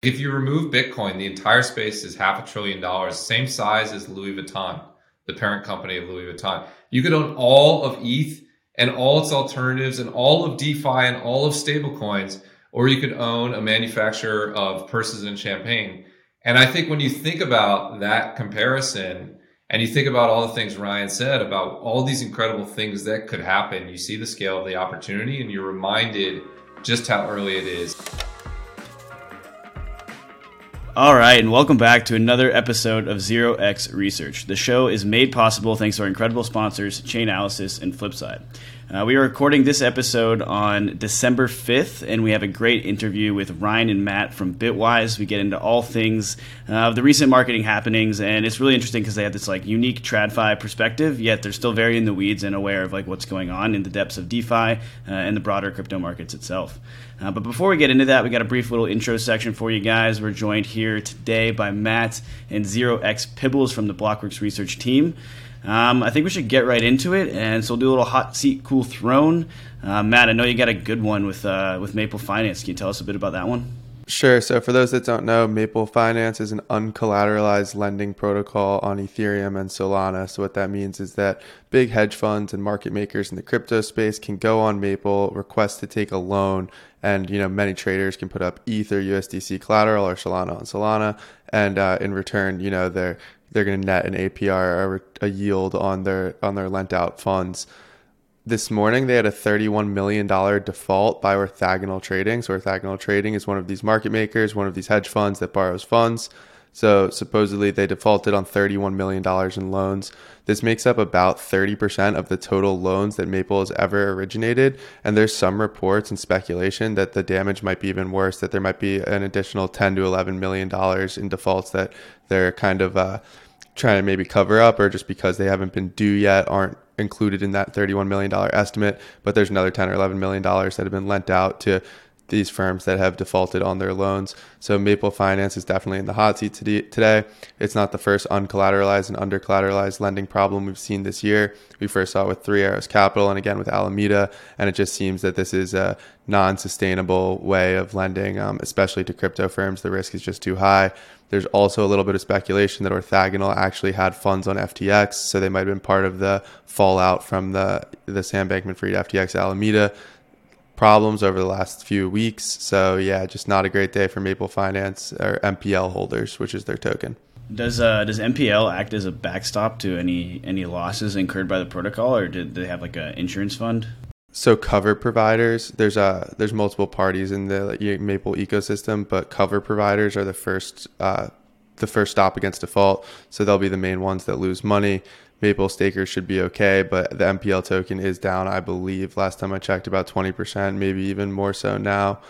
If you remove Bitcoin, the entire space is half a trillion dollars, same size as Louis Vuitton, the parent company of Louis Vuitton. You could own all of ETH and all its alternatives and all of DeFi and all of stablecoins, or you could own a manufacturer of purses and champagne. And I think when you think about that comparison and you think about all the things Ryan said about all these incredible things that could happen, you see the scale of the opportunity and you're reminded just how early it is. All right, and welcome back to another episode of Zero X Research. The show is made possible thanks to our incredible sponsors, Chainalysis and Flipside. Uh, we are recording this episode on December 5th, and we have a great interview with Ryan and Matt from Bitwise. We get into all things uh, of the recent marketing happenings, and it's really interesting because they have this like unique TradFi perspective, yet they're still very in the weeds and aware of like what's going on in the depths of DeFi uh, and the broader crypto markets itself. Uh, but before we get into that, we got a brief little intro section for you guys. We're joined here today by Matt and Zero X Pibbles from the Blockworks research team. Um, I think we should get right into it, and so we'll do a little hot seat, cool throne. Uh, Matt, I know you got a good one with uh, with Maple Finance. Can you tell us a bit about that one? Sure. So, for those that don't know, Maple Finance is an uncollateralized lending protocol on Ethereum and Solana. So, what that means is that big hedge funds and market makers in the crypto space can go on Maple, request to take a loan, and you know many traders can put up ETH or USDC collateral or Solana on Solana, and uh, in return, you know they're they're going to net an APR or a yield on their on their lent out funds. This morning they had a $31 million default by orthogonal trading. So orthogonal trading is one of these market makers, one of these hedge funds that borrows funds. So supposedly they defaulted on $31 million in loans. This makes up about 30% of the total loans that Maple has ever originated. And there's some reports and speculation that the damage might be even worse, that there might be an additional 10 to 11 million dollars in defaults that they're kind of uh, trying to maybe cover up or just because they haven't been due yet aren't included in that $31 million estimate. But there's another 10 or 11 million dollars that have been lent out to these firms that have defaulted on their loans. So Maple Finance is definitely in the hot seat today. It's not the first uncollateralized and undercollateralized lending problem we've seen this year. We first saw it with Three Arrows Capital and again with Alameda, and it just seems that this is a non-sustainable way of lending, um, especially to crypto firms. The risk is just too high. There's also a little bit of speculation that Orthogonal actually had funds on FTX, so they might have been part of the fallout from the the Sam Bankman-Fried FTX Alameda problems over the last few weeks. So yeah, just not a great day for Maple Finance or MPL holders, which is their token. Does uh, does MPL act as a backstop to any any losses incurred by the protocol, or did they have like an insurance fund? So cover providers, there's a there's multiple parties in the Maple ecosystem, but cover providers are the first uh, the first stop against default. So they'll be the main ones that lose money. Maple stakers should be okay, but the MPL token is down, I believe. Last time I checked, about 20%, maybe even more so now.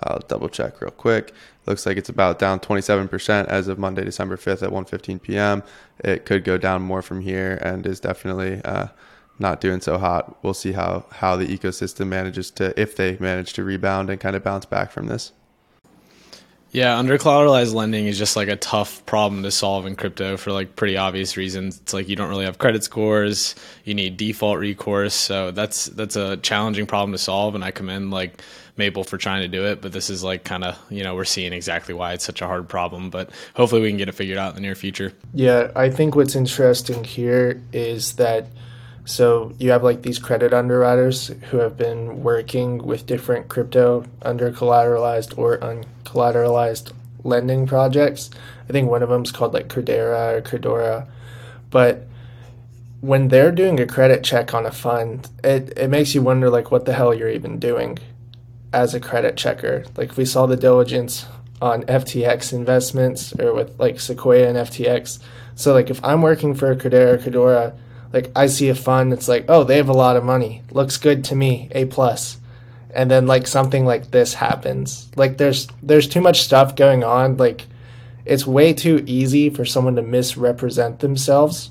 I'll double check real quick. Looks like it's about down 27% as of Monday, December 5th at 1:15 p.m. It could go down more from here, and is definitely uh, not doing so hot. We'll see how how the ecosystem manages to, if they manage to rebound and kind of bounce back from this. Yeah, under collateralized lending is just like a tough problem to solve in crypto for like pretty obvious reasons. It's like you don't really have credit scores, you need default recourse, so that's that's a challenging problem to solve and I commend like Maple for trying to do it, but this is like kind of, you know, we're seeing exactly why it's such a hard problem, but hopefully we can get it figured out in the near future. Yeah, I think what's interesting here is that so you have like these credit underwriters who have been working with different crypto under collateralized or uncollateralized lending projects. I think one of them is called like Credera or Credora. But when they're doing a credit check on a fund, it, it makes you wonder like what the hell you're even doing as a credit checker. Like we saw the diligence on FTX investments or with like Sequoia and FTX. So like if I'm working for Credera, Credora, like I see a fund, it's like, oh, they have a lot of money. Looks good to me, A plus. And then like something like this happens. Like there's there's too much stuff going on. Like it's way too easy for someone to misrepresent themselves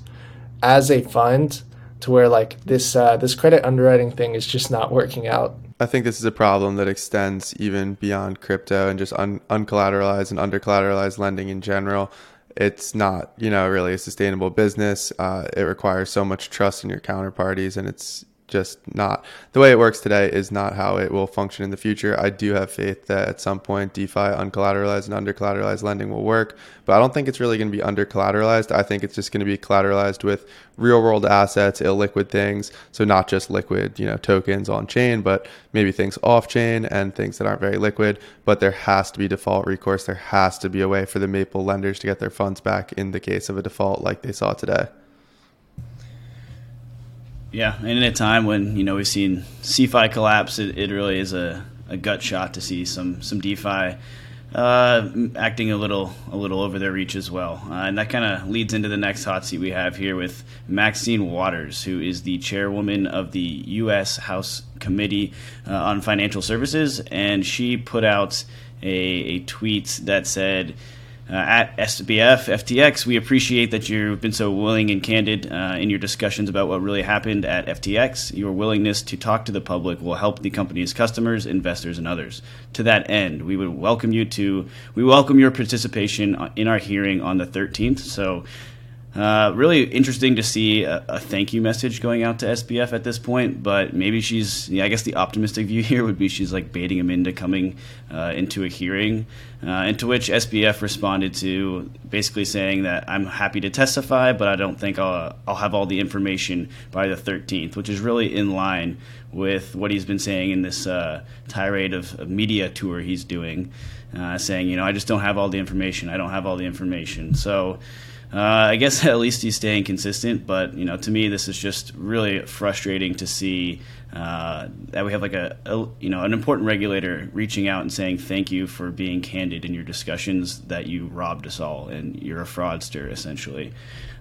as a fund to where like this uh, this credit underwriting thing is just not working out. I think this is a problem that extends even beyond crypto and just un- uncollateralized and undercollateralized lending in general it's not you know really a sustainable business. Uh, it requires so much trust in your counterparties and it's just not the way it works today is not how it will function in the future. I do have faith that at some point DeFi uncollateralized and under collateralized lending will work, but I don't think it's really going to be under collateralized. I think it's just going to be collateralized with real world assets, illiquid things. So not just liquid, you know, tokens on chain, but maybe things off chain and things that aren't very liquid. But there has to be default recourse. There has to be a way for the Maple lenders to get their funds back in the case of a default like they saw today. Yeah, and in a time when you know we've seen CeFi collapse, it, it really is a, a gut shot to see some some DeFi uh, acting a little a little over their reach as well, uh, and that kind of leads into the next hot seat we have here with Maxine Waters, who is the chairwoman of the U.S. House Committee uh, on Financial Services, and she put out a, a tweet that said. Uh, at SBF FTX. We appreciate that you've been so willing and candid uh, in your discussions about what really happened at FTX. Your willingness to talk to the public will help the company's customers, investors, and others. To that end, we would welcome you to we welcome your participation in our hearing on the 13th. So uh, really interesting to see a, a, thank you message going out to SBF at this point, but maybe she's, yeah, I guess the optimistic view here would be she's like baiting him into coming uh, into a hearing, uh, which SBF responded to basically saying that I'm happy to testify, but I don't think I'll, I'll have all the information by the 13th, which is really in line with what he's been saying in this uh, tirade of, of, media tour he's doing, uh, saying, you know, I just don't have all the information. I don't have all the information. So, uh, I guess at least he's staying consistent, but you know, to me, this is just really frustrating to see uh, that we have like a, a, you know an important regulator reaching out and saying thank you for being candid in your discussions that you robbed us all and you're a fraudster essentially.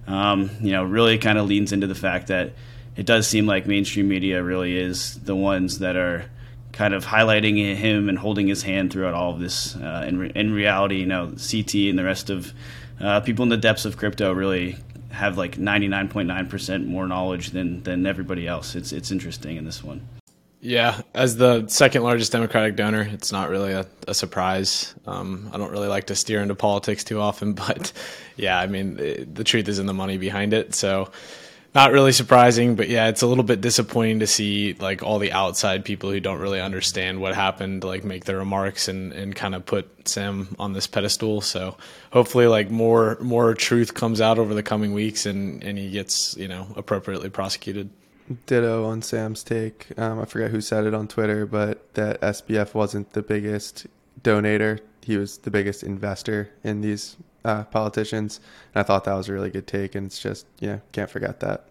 Um, you know, really kind of leans into the fact that it does seem like mainstream media really is the ones that are kind of highlighting him and holding his hand throughout all of this. Uh, in, re- in reality, you know, CT and the rest of uh, people in the depths of crypto really have like 99.9% more knowledge than than everybody else. It's it's interesting in this one. Yeah, as the second largest Democratic donor, it's not really a, a surprise. Um, I don't really like to steer into politics too often, but yeah, I mean, the, the truth is in the money behind it. So not really surprising, but yeah, it's a little bit disappointing to see like all the outside people who don't really understand what happened like make their remarks and, and kind of put Sam on this pedestal. So hopefully like more more truth comes out over the coming weeks and, and he gets, you know, appropriately prosecuted. Ditto on Sam's take. Um, I forget who said it on Twitter, but that SBF wasn't the biggest donator. He was the biggest investor in these uh, politicians. And I thought that was a really good take, and it's just yeah, can't forget that.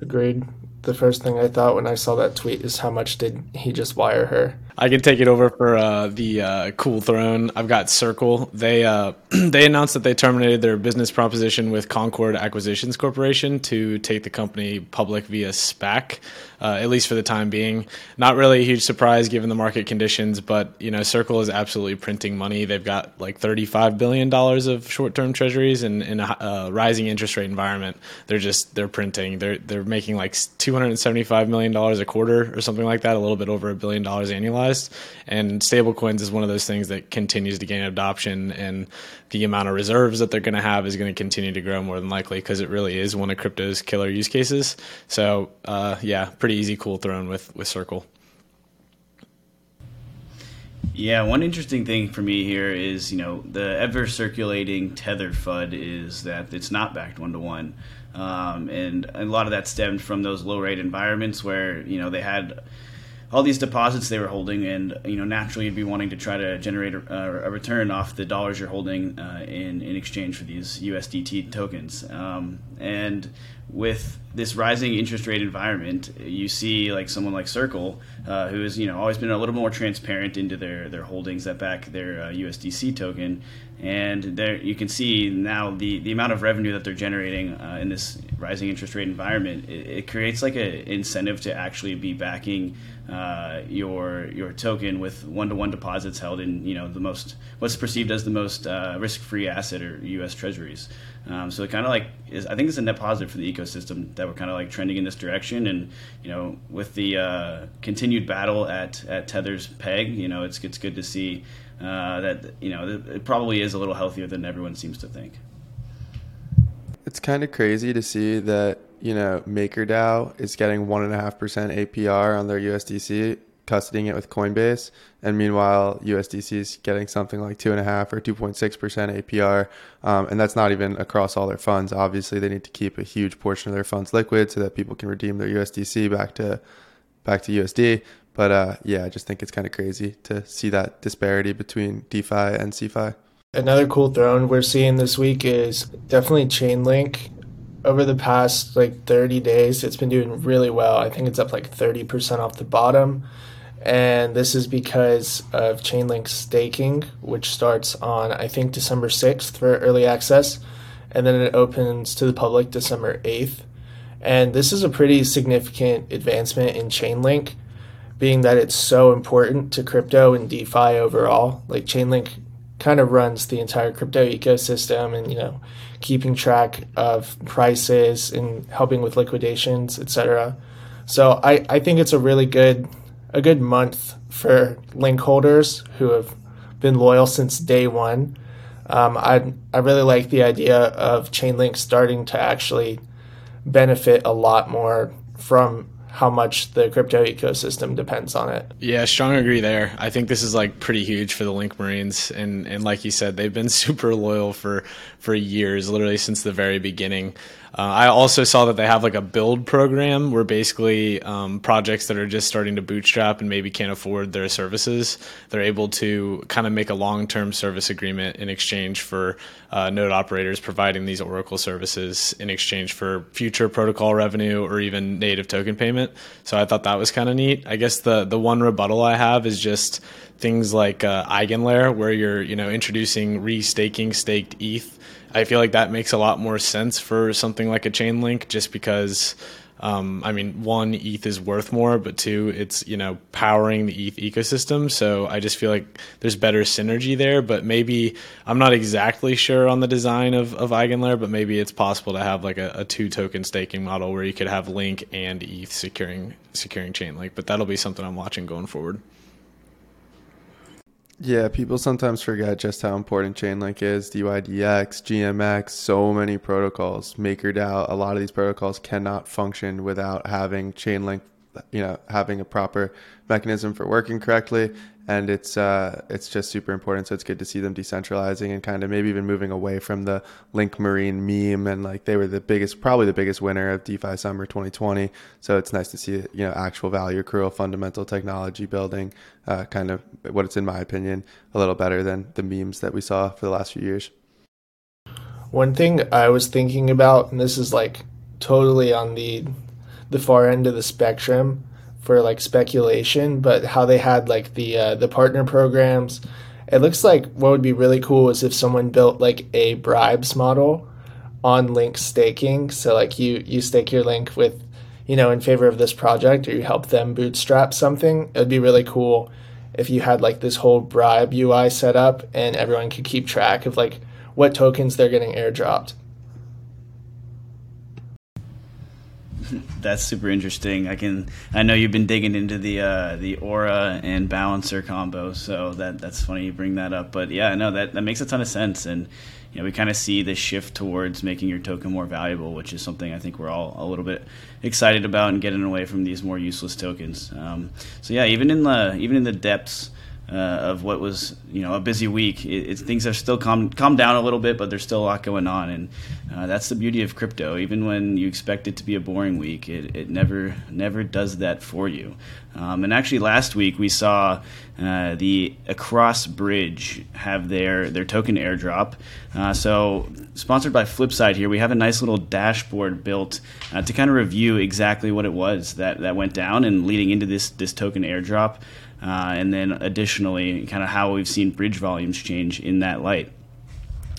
Agreed. The first thing I thought when I saw that tweet is how much did he just wire her? I can take it over for uh, the uh, Cool Throne. I've got Circle. They uh, they announced that they terminated their business proposition with Concord Acquisitions Corporation to take the company public via SPAC, uh, at least for the time being. Not really a huge surprise given the market conditions, but you know Circle is absolutely printing money. They've got like thirty five billion dollars of short term treasuries, and in a rising interest rate environment, they're just they're printing. They're they're making like two hundred and seventy five million dollars a quarter or something like that, a little bit over a billion dollars annualized. And stablecoins is one of those things that continues to gain adoption, and the amount of reserves that they're going to have is going to continue to grow more than likely because it really is one of crypto's killer use cases. So, uh, yeah, pretty easy, cool throne with with Circle. Yeah, one interesting thing for me here is, you know, the ever circulating Tether FUD is that it's not backed one to one. Um, and a lot of that stemmed from those low rate environments where, you know, they had all these deposits they were holding, and you know naturally you'd be wanting to try to generate a, a return off the dollars you're holding uh, in in exchange for these USDT tokens. Um, and with this rising interest rate environment, you see like someone like Circle, uh, who has you know always been a little more transparent into their their holdings that back their uh, USDC token, and there you can see now the the amount of revenue that they're generating uh, in this rising interest rate environment. It, it creates like an incentive to actually be backing uh, your your token with one to one deposits held in you know the most what's perceived as the most uh, risk free asset or U.S. Treasuries. Um, so it kind of like is I think it's a net positive for the ecosystem that we're kind of like trending in this direction. And you know with the uh, continued battle at at Tether's peg, you know it's it's good to see uh, that you know it probably is a little healthier than everyone seems to think It's kind of crazy to see that you know MakerDAO is getting one and a half percent APR on their USDC, custodying it with Coinbase, and meanwhile USDC is getting something like two and a half or two point six percent APR, um, and that's not even across all their funds. Obviously, they need to keep a huge portion of their funds liquid so that people can redeem their USDC back to back to USD. But uh, yeah, I just think it's kind of crazy to see that disparity between DeFi and CeFi. Another cool throne we're seeing this week is definitely Chainlink. Over the past like 30 days, it's been doing really well. I think it's up like 30% off the bottom. And this is because of Chainlink staking, which starts on, I think, December 6th for early access. And then it opens to the public December 8th. And this is a pretty significant advancement in Chainlink, being that it's so important to crypto and DeFi overall. Like Chainlink kind of runs the entire crypto ecosystem and you know keeping track of prices and helping with liquidations etc so I, I think it's a really good a good month for link holders who have been loyal since day one. Um, I, I really like the idea of chainlink starting to actually benefit a lot more from how much the crypto ecosystem depends on it. Yeah, strong agree there. I think this is like pretty huge for the Link Marines, and and like you said, they've been super loyal for for years, literally since the very beginning. Uh, I also saw that they have like a build program where basically um, projects that are just starting to bootstrap and maybe can't afford their services, they're able to kind of make a long term service agreement in exchange for uh, node operators providing these Oracle services in exchange for future protocol revenue or even native token payment. So I thought that was kind of neat. I guess the the one rebuttal I have is just things like uh, Eigenlayer, where you're you know introducing restaking staked ETH I feel like that makes a lot more sense for something like a Chainlink just because um, I mean, one, ETH is worth more, but two, it's you know powering the ETH ecosystem. So I just feel like there's better synergy there. But maybe I'm not exactly sure on the design of, of Eigenlayer, but maybe it's possible to have like a, a two token staking model where you could have Link and ETH securing securing Chainlink. But that'll be something I'm watching going forward. Yeah, people sometimes forget just how important Chainlink is. DYDX, GMX, so many protocols. MakerDAO, a lot of these protocols cannot function without having Chainlink, you know, having a proper mechanism for working correctly and it's uh, it's just super important. So it's good to see them decentralizing and kind of maybe even moving away from the Link Marine meme and like they were the biggest, probably the biggest winner of DeFi Summer 2020. So it's nice to see you know actual value accrual, fundamental technology building, uh, kind of what it's in my opinion a little better than the memes that we saw for the last few years. One thing I was thinking about, and this is like totally on the the far end of the spectrum for like speculation, but how they had like the uh, the partner programs. It looks like what would be really cool is if someone built like a bribes model on link staking. So like you you stake your link with you know in favor of this project or you help them bootstrap something. It would be really cool if you had like this whole bribe UI set up and everyone could keep track of like what tokens they're getting airdropped. that's super interesting. I can I know you've been digging into the uh, the aura and balancer combo, so that that's funny you bring that up. But yeah, no, that that makes a ton of sense, and you know we kind of see the shift towards making your token more valuable, which is something I think we're all a little bit excited about and getting away from these more useless tokens. Um, so yeah, even in the even in the depths uh, of what was you know a busy week. It, things have still calmed calmed down a little bit, but there's still a lot going on, and uh, that's the beauty of crypto. Even when you expect it to be a boring week, it, it never never does that for you. Um, and actually, last week we saw uh, the Across Bridge have their their token airdrop. Uh, so sponsored by Flipside here, we have a nice little dashboard built uh, to kind of review exactly what it was that that went down and leading into this this token airdrop. Uh, and then additionally, kind of how we've seen bridge volumes change in that light.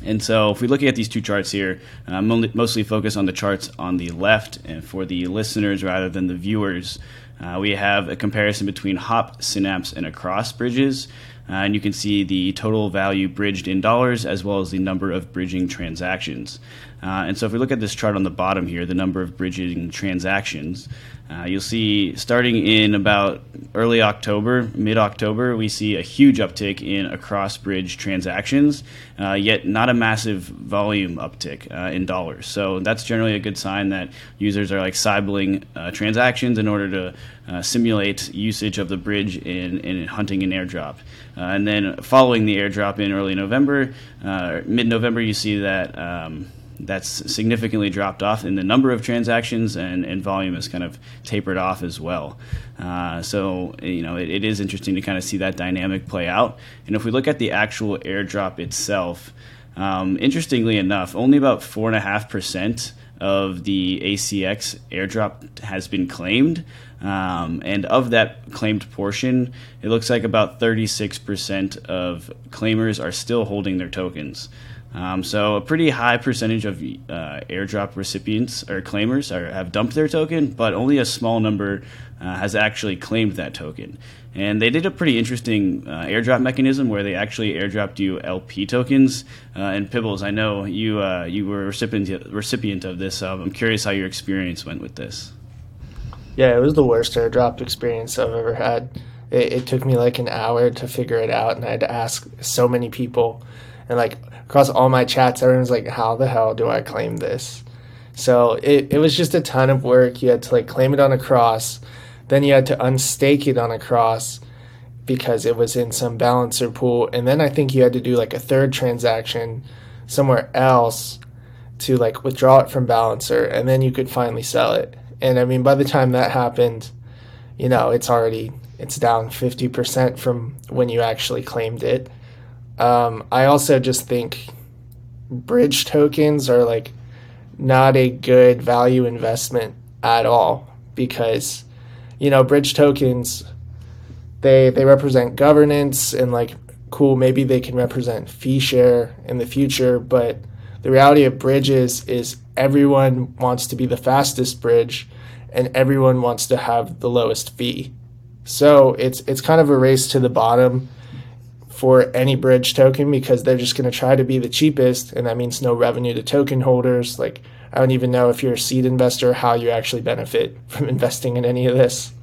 And so, if we look at these two charts here, uh, mostly focus on the charts on the left, and for the listeners rather than the viewers, uh, we have a comparison between hop, synapse, and across bridges. Uh, and you can see the total value bridged in dollars as well as the number of bridging transactions. Uh, and so if we look at this chart on the bottom here, the number of bridging transactions, uh, you'll see starting in about early October, mid October, we see a huge uptick in across bridge transactions, uh, yet not a massive volume uptick uh, in dollars. So that's generally a good sign that users are like sybilling uh, transactions in order to uh, simulate usage of the bridge in, in hunting an airdrop. And then following the airdrop in early November, mid November, you see that. Um, that's significantly dropped off in the number of transactions and, and volume has kind of tapered off as well. Uh, so, you know, it, it is interesting to kind of see that dynamic play out. And if we look at the actual airdrop itself, um, interestingly enough, only about 4.5% of the ACX airdrop has been claimed. Um, and of that claimed portion, it looks like about 36% of claimers are still holding their tokens. Um, so a pretty high percentage of uh, airdrop recipients or claimers are, have dumped their token, but only a small number uh, has actually claimed that token. And they did a pretty interesting uh, airdrop mechanism where they actually airdropped you LP tokens. Uh, and Pibbles, I know you uh, you were recipient recipient of this. I'm curious how your experience went with this. Yeah, it was the worst airdrop experience I've ever had. It, it took me like an hour to figure it out, and I had to ask so many people, and like across all my chats, everyone's like, how the hell do I claim this? So it, it was just a ton of work. You had to like claim it on Across, then you had to unstake it on Across because it was in some balancer pool. And then I think you had to do like a third transaction somewhere else to like withdraw it from balancer and then you could finally sell it. And I mean by the time that happened, you know, it's already it's down 50% from when you actually claimed it. Um, I also just think bridge tokens are like not a good value investment at all because you know bridge tokens they they represent governance and like cool maybe they can represent fee share in the future but the reality of bridges is everyone wants to be the fastest bridge and everyone wants to have the lowest fee. So it's it's kind of a race to the bottom for any bridge token because they're just going to try to be the cheapest and that means no revenue to token holders. Like i don't even know if you're a seed investor how you actually benefit from investing in any of this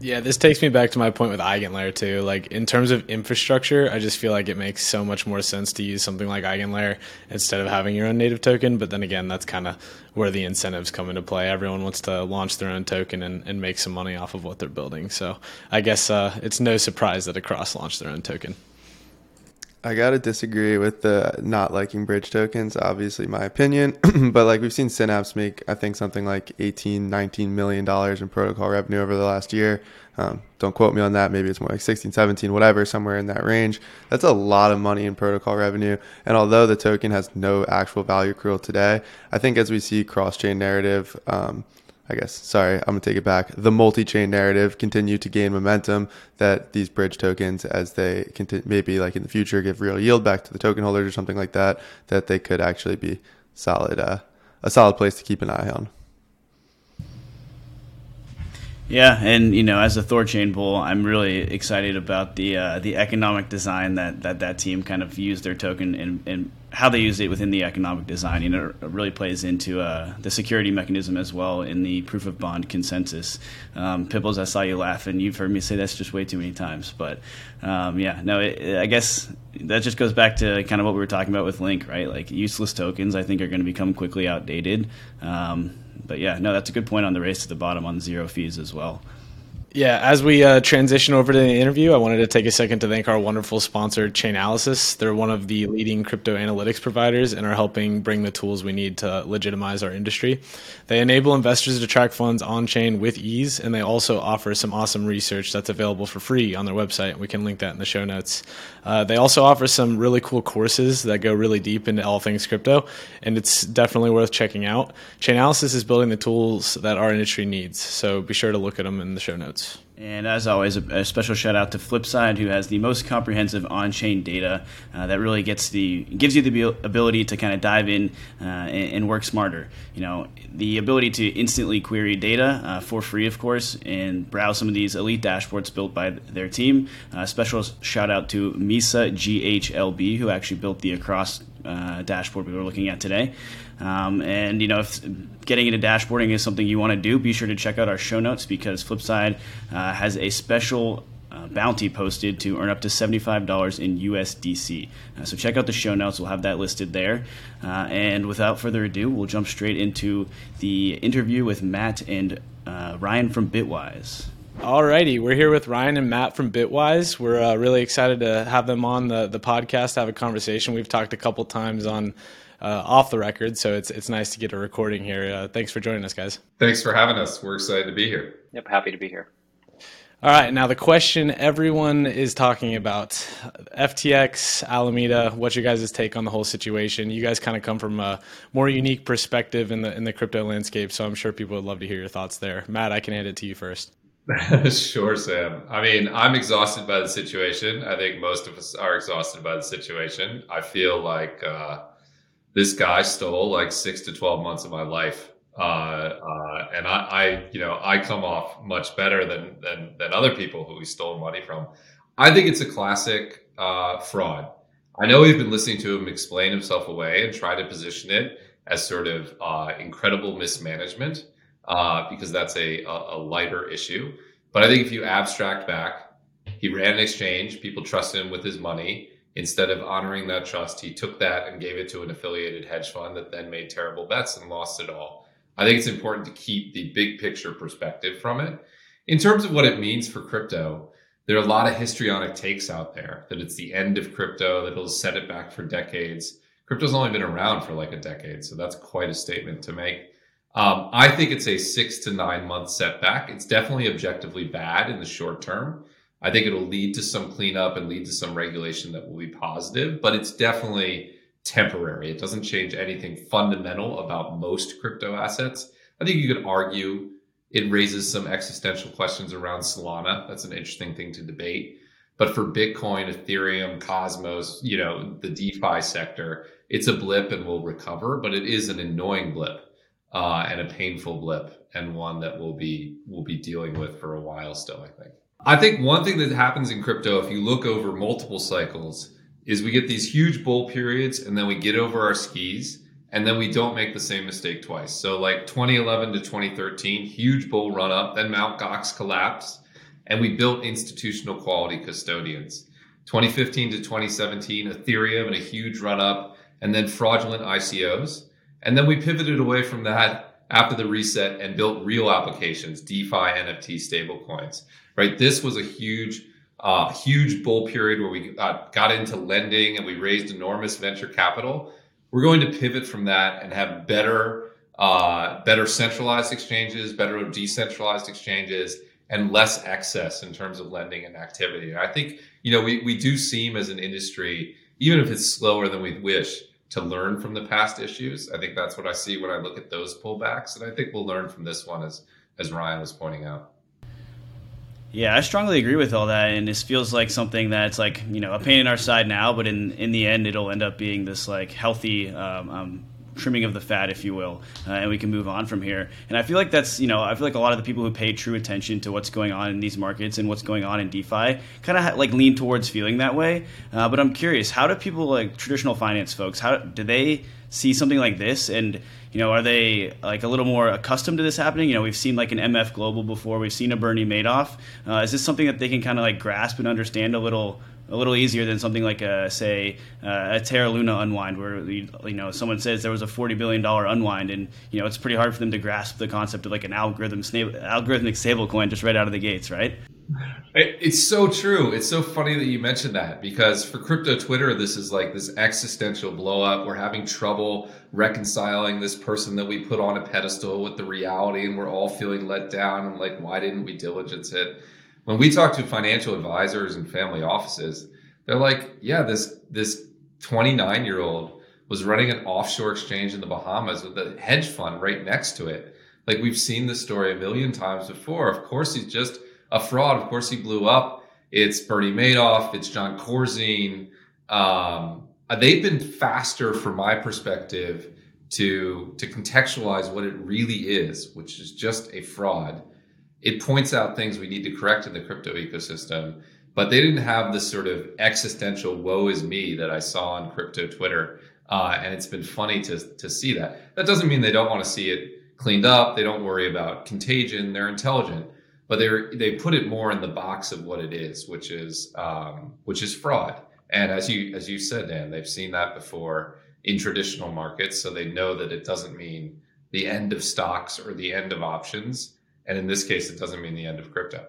yeah, this takes me back to my point with EigenLayer too. Like in terms of infrastructure, I just feel like it makes so much more sense to use something like EigenLayer instead of having your own native token. But then again, that's kind of where the incentives come into play. Everyone wants to launch their own token and, and make some money off of what they're building. So I guess uh, it's no surprise that Across launched their own token. I gotta disagree with the not liking bridge tokens. Obviously, my opinion, but like we've seen Synapse make, I think something like 18, 19 million dollars in protocol revenue over the last year. Um, don't quote me on that. Maybe it's more like 16, 17, whatever, somewhere in that range. That's a lot of money in protocol revenue. And although the token has no actual value accrual today, I think as we see cross chain narrative, um, I guess, sorry, I'm going to take it back. The multi chain narrative continue to gain momentum that these bridge tokens, as they continue, maybe like in the future, give real yield back to the token holders or something like that, that they could actually be solid, uh, a solid place to keep an eye on. Yeah, and you know, as a Thorchain bull, I'm really excited about the uh, the economic design that, that that team kind of used their token and, and how they use it within the economic design. Know, it really plays into uh, the security mechanism as well in the proof of bond consensus. Um, I saw you laugh, and you've heard me say that's just way too many times. But um, yeah, no, it, I guess that just goes back to kind of what we were talking about with Link, right? Like useless tokens, I think, are going to become quickly outdated. Um, but yeah, no, that's a good point on the race to the bottom on zero fees as well. Yeah, as we uh, transition over to the interview, I wanted to take a second to thank our wonderful sponsor, Chainalysis. They're one of the leading crypto analytics providers and are helping bring the tools we need to legitimize our industry. They enable investors to track funds on chain with ease, and they also offer some awesome research that's available for free on their website. We can link that in the show notes. Uh, they also offer some really cool courses that go really deep into all things crypto, and it's definitely worth checking out. Chainalysis is building the tools that our industry needs, so be sure to look at them in the show notes. And as always, a, a, special shout out to Flipside, who has the most comprehensive on-chain data uh, that really gets the gives you the ability to kind of dive in uh, and, and, work smarter. You know, the ability to instantly query data uh, for free, of course, and browse some of these elite dashboards built by their team. Special shout out to Misa GHLB, who actually built the across uh, dashboard we were looking at today. Um, and you know, if getting into dashboarding is something you want to do, be sure to check out our show notes because Flipside uh, has a special uh, bounty posted to earn up to $75 in USDC. Uh, so check out the show notes. We'll have that listed there. Uh, and without further ado, we'll jump straight into the interview with Matt and uh, Ryan from Bitwise. Alrighty, we're here with Ryan and Matt from Bitwise. We're uh, really excited to have them on the, the podcast, have a conversation. We've talked a couple times on uh, off the record. So it's it's nice to get a recording here. Uh, thanks for joining us, guys. Thanks for having us. We're excited to be here. Yep, happy to be here. All right, now the question everyone is talking about FTX, Alameda, what's your guys' take on the whole situation? You guys kind of come from a more unique perspective in the in the crypto landscape, so I'm sure people would love to hear your thoughts there. Matt, I can hand it to you first. sure, Sam. I mean, I'm exhausted by the situation. I think most of us are exhausted by the situation. I feel like uh, this guy stole like six to 12 months of my life. Uh, uh, and I, I, you know, I come off much better than, than, than other people who he stole money from. I think it's a classic uh, fraud. I know we've been listening to him explain himself away and try to position it as sort of uh, incredible mismanagement uh, because that's a, a lighter issue. But I think if you abstract back, he ran an exchange, people trusted him with his money Instead of honoring that trust, he took that and gave it to an affiliated hedge fund that then made terrible bets and lost it all. I think it's important to keep the big picture perspective from it. In terms of what it means for crypto, there are a lot of histrionic takes out there that it's the end of crypto, that it'll set it back for decades. Crypto's only been around for like a decade, so that's quite a statement to make. Um, I think it's a six to nine month setback. It's definitely objectively bad in the short term. I think it'll lead to some cleanup and lead to some regulation that will be positive, but it's definitely temporary. It doesn't change anything fundamental about most crypto assets. I think you could argue it raises some existential questions around Solana. That's an interesting thing to debate. But for Bitcoin, Ethereum, Cosmos, you know, the DeFi sector, it's a blip and will recover, but it is an annoying blip uh, and a painful blip and one that we'll be we'll be dealing with for a while still, I think. I think one thing that happens in crypto, if you look over multiple cycles, is we get these huge bull periods and then we get over our skis and then we don't make the same mistake twice. So, like 2011 to 2013, huge bull run up, then Mt. Gox collapsed, and we built institutional quality custodians. 2015 to 2017, Ethereum and a huge run up, and then fraudulent ICOs. And then we pivoted away from that after the reset and built real applications, DeFi, NFT, stablecoins right? This was a huge, uh, huge bull period where we uh, got into lending and we raised enormous venture capital. We're going to pivot from that and have better, uh, better centralized exchanges, better decentralized exchanges, and less excess in terms of lending and activity. I think you know we we do seem as an industry, even if it's slower than we wish, to learn from the past issues. I think that's what I see when I look at those pullbacks, and I think we'll learn from this one as as Ryan was pointing out. Yeah, I strongly agree with all that, and this feels like something that's like you know a pain in our side now, but in in the end, it'll end up being this like healthy um, um, trimming of the fat, if you will, uh, and we can move on from here. And I feel like that's you know I feel like a lot of the people who pay true attention to what's going on in these markets and what's going on in DeFi kind of ha- like lean towards feeling that way. Uh, but I'm curious, how do people like traditional finance folks how do they see something like this and you know, are they like a little more accustomed to this happening? You know, we've seen like an MF Global before, we've seen a Bernie Madoff. Uh, is this something that they can kind of like grasp and understand a little? A little easier than something like a say uh, a Terra Luna unwind, where you know someone says there was a forty billion dollar unwind, and you know it's pretty hard for them to grasp the concept of like an algorithm algorithmic stablecoin just right out of the gates, right? It's so true. It's so funny that you mentioned that because for crypto Twitter, this is like this existential blow up. We're having trouble reconciling this person that we put on a pedestal with the reality, and we're all feeling let down and like, why didn't we diligence it? When we talk to financial advisors and family offices, they're like, yeah, this this 29 year old was running an offshore exchange in the Bahamas with a hedge fund right next to it. Like we've seen this story a million times before. Of course, he's just a fraud. Of course, he blew up. It's Bernie Madoff. It's Jon Corzine. Um, they've been faster, from my perspective, to to contextualize what it really is, which is just a fraud. It points out things we need to correct in the crypto ecosystem, but they didn't have the sort of existential "woe is me" that I saw on crypto Twitter, uh, and it's been funny to to see that. That doesn't mean they don't want to see it cleaned up. They don't worry about contagion. They're intelligent, but they they put it more in the box of what it is, which is um, which is fraud. And as you as you said, Dan, they've seen that before in traditional markets. So they know that it doesn't mean the end of stocks or the end of options. And in this case, it doesn't mean the end of crypto.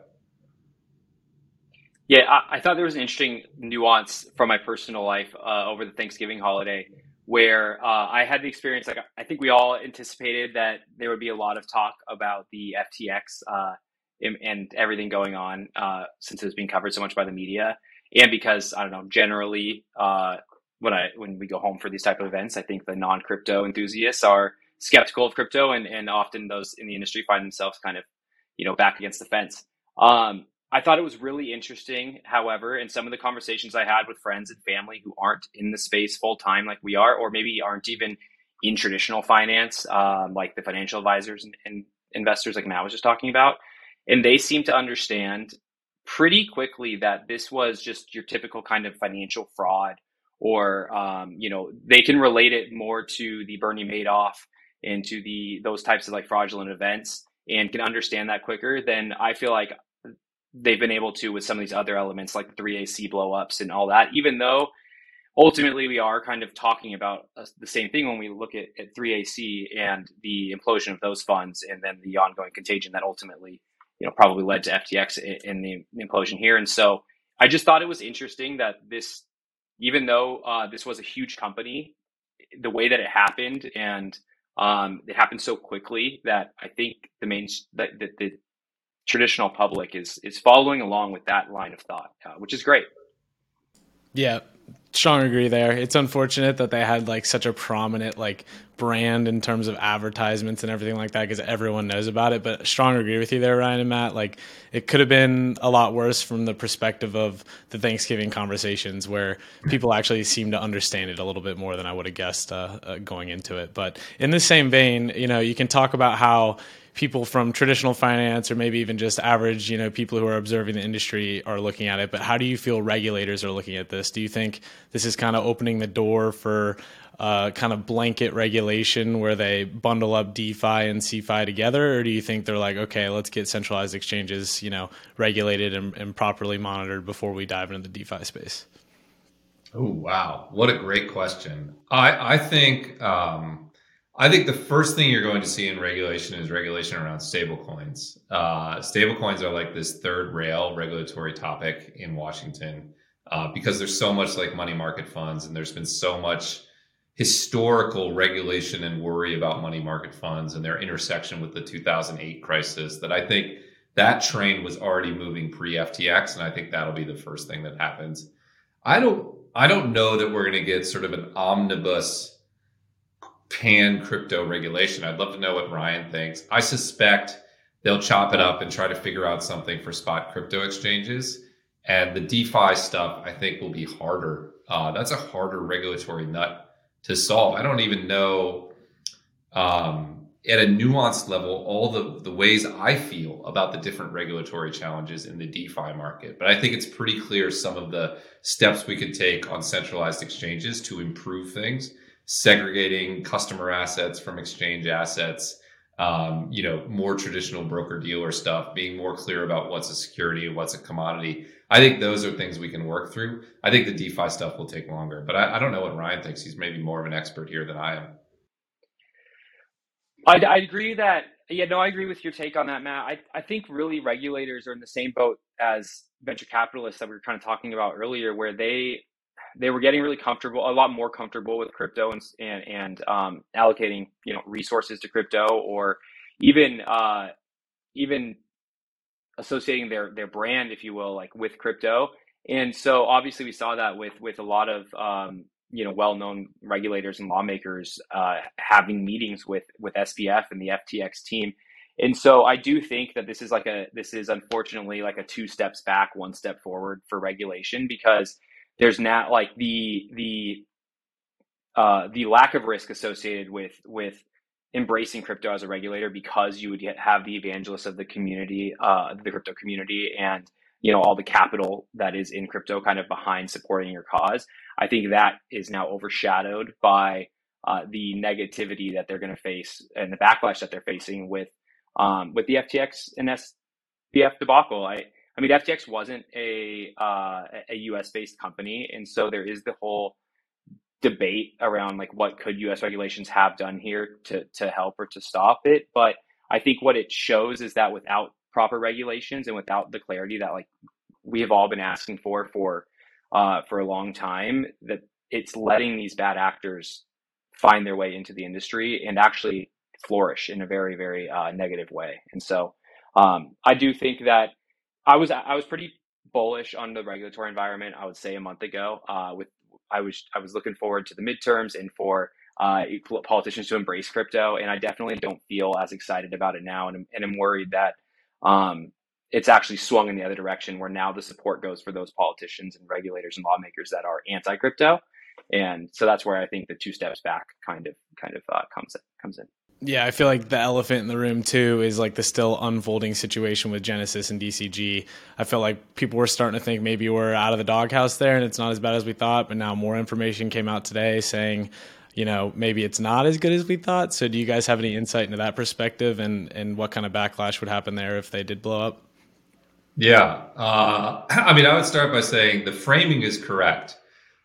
Yeah, I, I thought there was an interesting nuance from my personal life uh, over the Thanksgiving holiday where uh, I had the experience. Like, I think we all anticipated that there would be a lot of talk about the FTX uh, and, everything going on uh, since it was being covered so much by the media. And because I don't know, generally, uh, when I when we go home for these type of events, I think the non crypto enthusiasts are skeptical of crypto, and and often those in the industry find themselves kind of you know back against the fence. Um, I thought it was really interesting, however, in some of the conversations I had with friends and family who aren't in the space full time like we are, or maybe aren't even in traditional finance, um, like the financial advisors and, and investors like Matt was just talking about. And they seem to understand pretty quickly that this was just your typical kind of financial fraud or um, you know they can relate it more to the Bernie Madoff and to the those types of like fraudulent events and can understand that quicker than I feel like they've been able to with some of these other elements like the 3AC blowups and all that. Even though ultimately we are kind of talking about uh, the same thing when we look at, at 3AC and the implosion of those funds and then the ongoing contagion that ultimately you know probably led to FTX in, the implosion here. And so I just thought it was interesting that this even though uh, this was a huge company, the way that it happened and um, it happened so quickly that I think the main that, that the traditional public is is following along with that line of thought, uh, which is great. Yeah, strong agree there. It's unfortunate that they had like such a prominent like brand in terms of advertisements and everything like that because everyone knows about it. But strong agree with you there, Ryan and Matt. Like it could have been a lot worse from the perspective of the Thanksgiving conversations where people actually seem to understand it a little bit more than I would have guessed uh, uh, going into it. But in the same vein, you know, you can talk about how people from traditional finance or maybe even just average, you know, people who are observing the industry are looking at it. But how do you feel regulators are looking at this? Do you think this is kind of opening the door for uh, kind of blanket regulation where they bundle up DeFi and CeFi together, or do you think they're like, okay, let's get centralized exchanges, you know, regulated and, and properly monitored before we dive into the DeFi space? Oh wow, what a great question! I I think um, I think the first thing you're going to see in regulation is regulation around stablecoins. Uh, stablecoins are like this third rail regulatory topic in Washington uh, because there's so much like money market funds, and there's been so much historical regulation and worry about money market funds and their intersection with the 2008 crisis that I think that train was already moving pre FTX, and I think that'll be the first thing that happens. I don't I don't know that we're going to get sort of an omnibus pan crypto regulation. I'd love to know what Ryan thinks. I suspect they'll chop it up and try to figure out something for spot crypto exchanges. And the DeFi stuff, I think, will be harder. Uh, that's a harder regulatory nut to solve. I don't even know um, at a nuanced level all the, the ways I feel about the different regulatory challenges in the DeFi market. But I think it's pretty clear some of the steps we could take on centralized exchanges to improve things segregating customer assets from exchange assets, um, you know, more traditional broker dealer stuff, being more clear about what's a security and what's a commodity. I think those are things we can work through. I think the DeFi stuff will take longer, but I, I don't know what Ryan thinks. He's maybe more of an expert here than I am. I, I agree that yeah no I agree with your take on that Matt. I I think really regulators are in the same boat as venture capitalists that we were kind of talking about earlier, where they they were getting really comfortable, a lot more comfortable with crypto and and, and um, allocating you know resources to crypto or even uh, even associating their their brand, if you will, like with crypto. And so obviously we saw that with with a lot of um, you know well known regulators and lawmakers uh, having meetings with with SBF and the FTX team. And so I do think that this is like a this is unfortunately like a two steps back, one step forward for regulation because there's not like the the uh, the lack of risk associated with with embracing crypto as a regulator because you would get, have the evangelists of the community, uh, the crypto community, and you know all the capital that is in crypto kind of behind supporting your cause. I think that is now overshadowed by uh, the negativity that they're going to face and the backlash that they're facing with um, with the FTX and SBF debacle. I I mean FTX wasn't a uh, a US based company, and so there is the whole debate around like what could US regulations have done here to to help or to stop it. But I think what it shows is that without proper regulations and without the clarity that like we have all been asking for for uh, for a long time, that it's letting these bad actors find their way into the industry and actually flourish in a very very uh, negative way. And so um, I do think that I was I was pretty bullish on the regulatory environment. I would say a month ago uh, with I was I was looking forward to the midterms and for uh, politicians to embrace crypto, and I definitely don't feel as excited about it now, and, and I'm worried that um, it's actually swung in the other direction, where now the support goes for those politicians and regulators and lawmakers that are anti-crypto, and so that's where I think the two steps back kind of kind of uh, comes in, comes in. Yeah, I feel like the elephant in the room too is like the still unfolding situation with Genesis and DCG. I feel like people were starting to think maybe we're out of the doghouse there and it's not as bad as we thought, but now more information came out today saying, you know, maybe it's not as good as we thought. So do you guys have any insight into that perspective and and what kind of backlash would happen there if they did blow up? Yeah. Uh, I mean, I would start by saying the framing is correct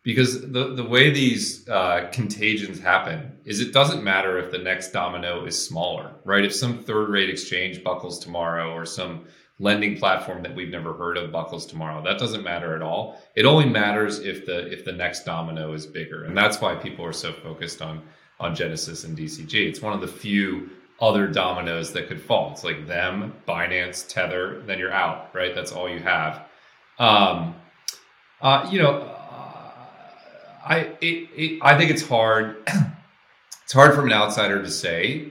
because the, the way these uh, contagions happen is it doesn't matter if the next domino is smaller, right? If some third rate exchange buckles tomorrow or some lending platform that we've never heard of buckles tomorrow, that doesn't matter at all. It only matters if the if the next domino is bigger, and that's why people are so focused on on Genesis and DCG. It's one of the few other dominoes that could fall. It's like them, Binance, Tether, then you're out, right? That's all you have. Um, uh, you know, I it, it, I think it's hard. it's hard from an outsider to say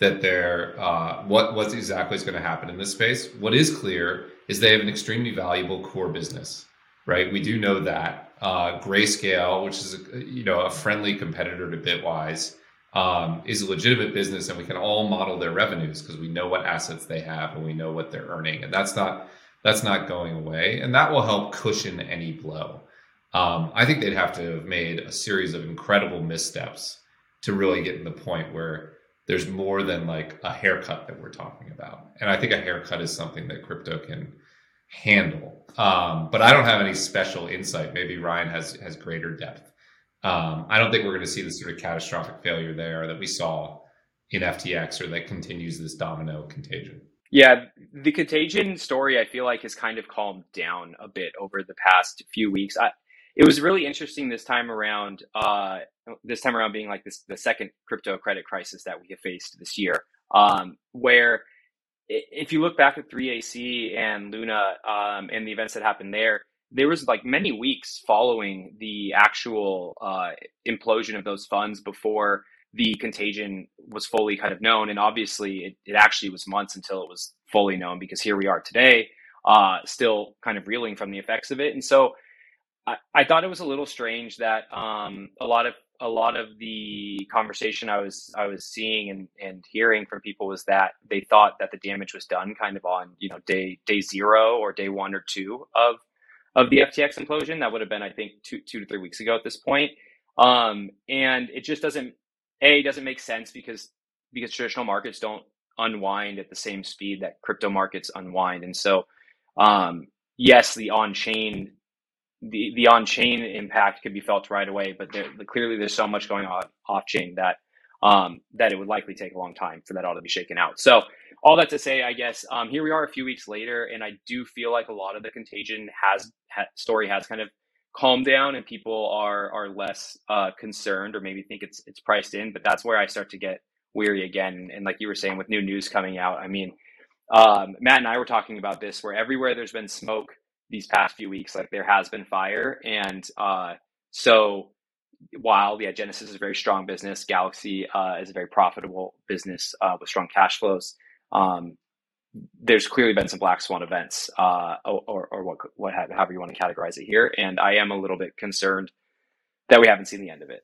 that they're uh, what what exactly is going to happen in this space. What is clear is they have an extremely valuable core business, right? We do know that uh, Grayscale, which is a, you know a friendly competitor to Bitwise, um, is a legitimate business, and we can all model their revenues because we know what assets they have and we know what they're earning, and that's not that's not going away, and that will help cushion any blow. Um, I think they'd have to have made a series of incredible missteps to really get to the point where there's more than like a haircut that we're talking about. And I think a haircut is something that crypto can handle. Um, but I don't have any special insight. Maybe Ryan has has greater depth. Um, I don't think we're going to see the sort of catastrophic failure there that we saw in FTX or that continues this domino contagion. Yeah, the contagion story I feel like has kind of calmed down a bit over the past few weeks. I, it was really interesting this time around. Uh, this time around being like this the second crypto credit crisis that we have faced this year, um, where if you look back at 3AC and Luna um, and the events that happened there, there was like many weeks following the actual uh, implosion of those funds before the contagion was fully kind of known. And obviously, it, it actually was months until it was fully known because here we are today, uh, still kind of reeling from the effects of it. And so I, I thought it was a little strange that um, a lot of a lot of the conversation I was I was seeing and, and hearing from people was that they thought that the damage was done kind of on you know day day zero or day one or two of of the FTX implosion. That would have been I think two two to three weeks ago at this point. Um, and it just doesn't a doesn't make sense because because traditional markets don't unwind at the same speed that crypto markets unwind, and so um, yes, the on chain the the on chain impact could be felt right away, but there, clearly there's so much going on off chain that um, that it would likely take a long time for that all to be shaken out. So all that to say, I guess um, here we are a few weeks later, and I do feel like a lot of the contagion has ha, story has kind of calmed down, and people are are less uh, concerned or maybe think it's it's priced in. But that's where I start to get weary again. And like you were saying, with new news coming out, I mean, um, Matt and I were talking about this, where everywhere there's been smoke these past few weeks. Like there has been fire, and uh, so while yeah, Genesis is a very strong business, Galaxy uh, is a very profitable business uh, with strong cash flows. um, there's clearly been some black swan events, uh, or, or what, what, however you want to categorize it here. And I am a little bit concerned that we haven't seen the end of it.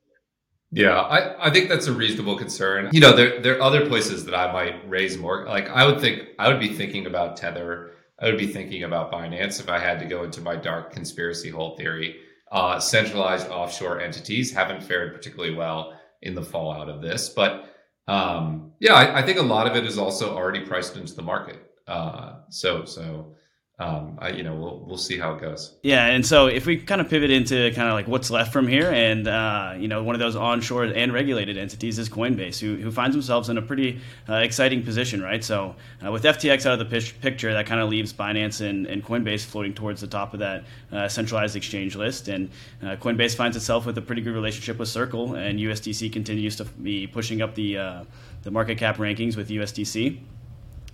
Yeah, I, I think that's a reasonable concern. You know, there, there are other places that I might raise more. Like, I would think, I would be thinking about Tether. I would be thinking about Binance if I had to go into my dark conspiracy hole theory. Uh, centralized offshore entities haven't fared particularly well in the fallout of this. But um, yeah, I, I, think a lot of it is also already priced into the market. Uh, so, so um, I, you know, we'll we'll see how it goes. Yeah, and so if we kind of pivot into kind of like what's left from here, and uh, you know, one of those onshore and regulated entities is Coinbase, who who finds themselves in a pretty uh, exciting position, right? So uh, with FTX out of the picture, that kind of leaves Binance and, and Coinbase floating towards the top of that uh, centralized exchange list, and uh, Coinbase finds itself with a pretty good relationship with Circle, and USDC continues to be pushing up the uh, the market cap rankings with USDC.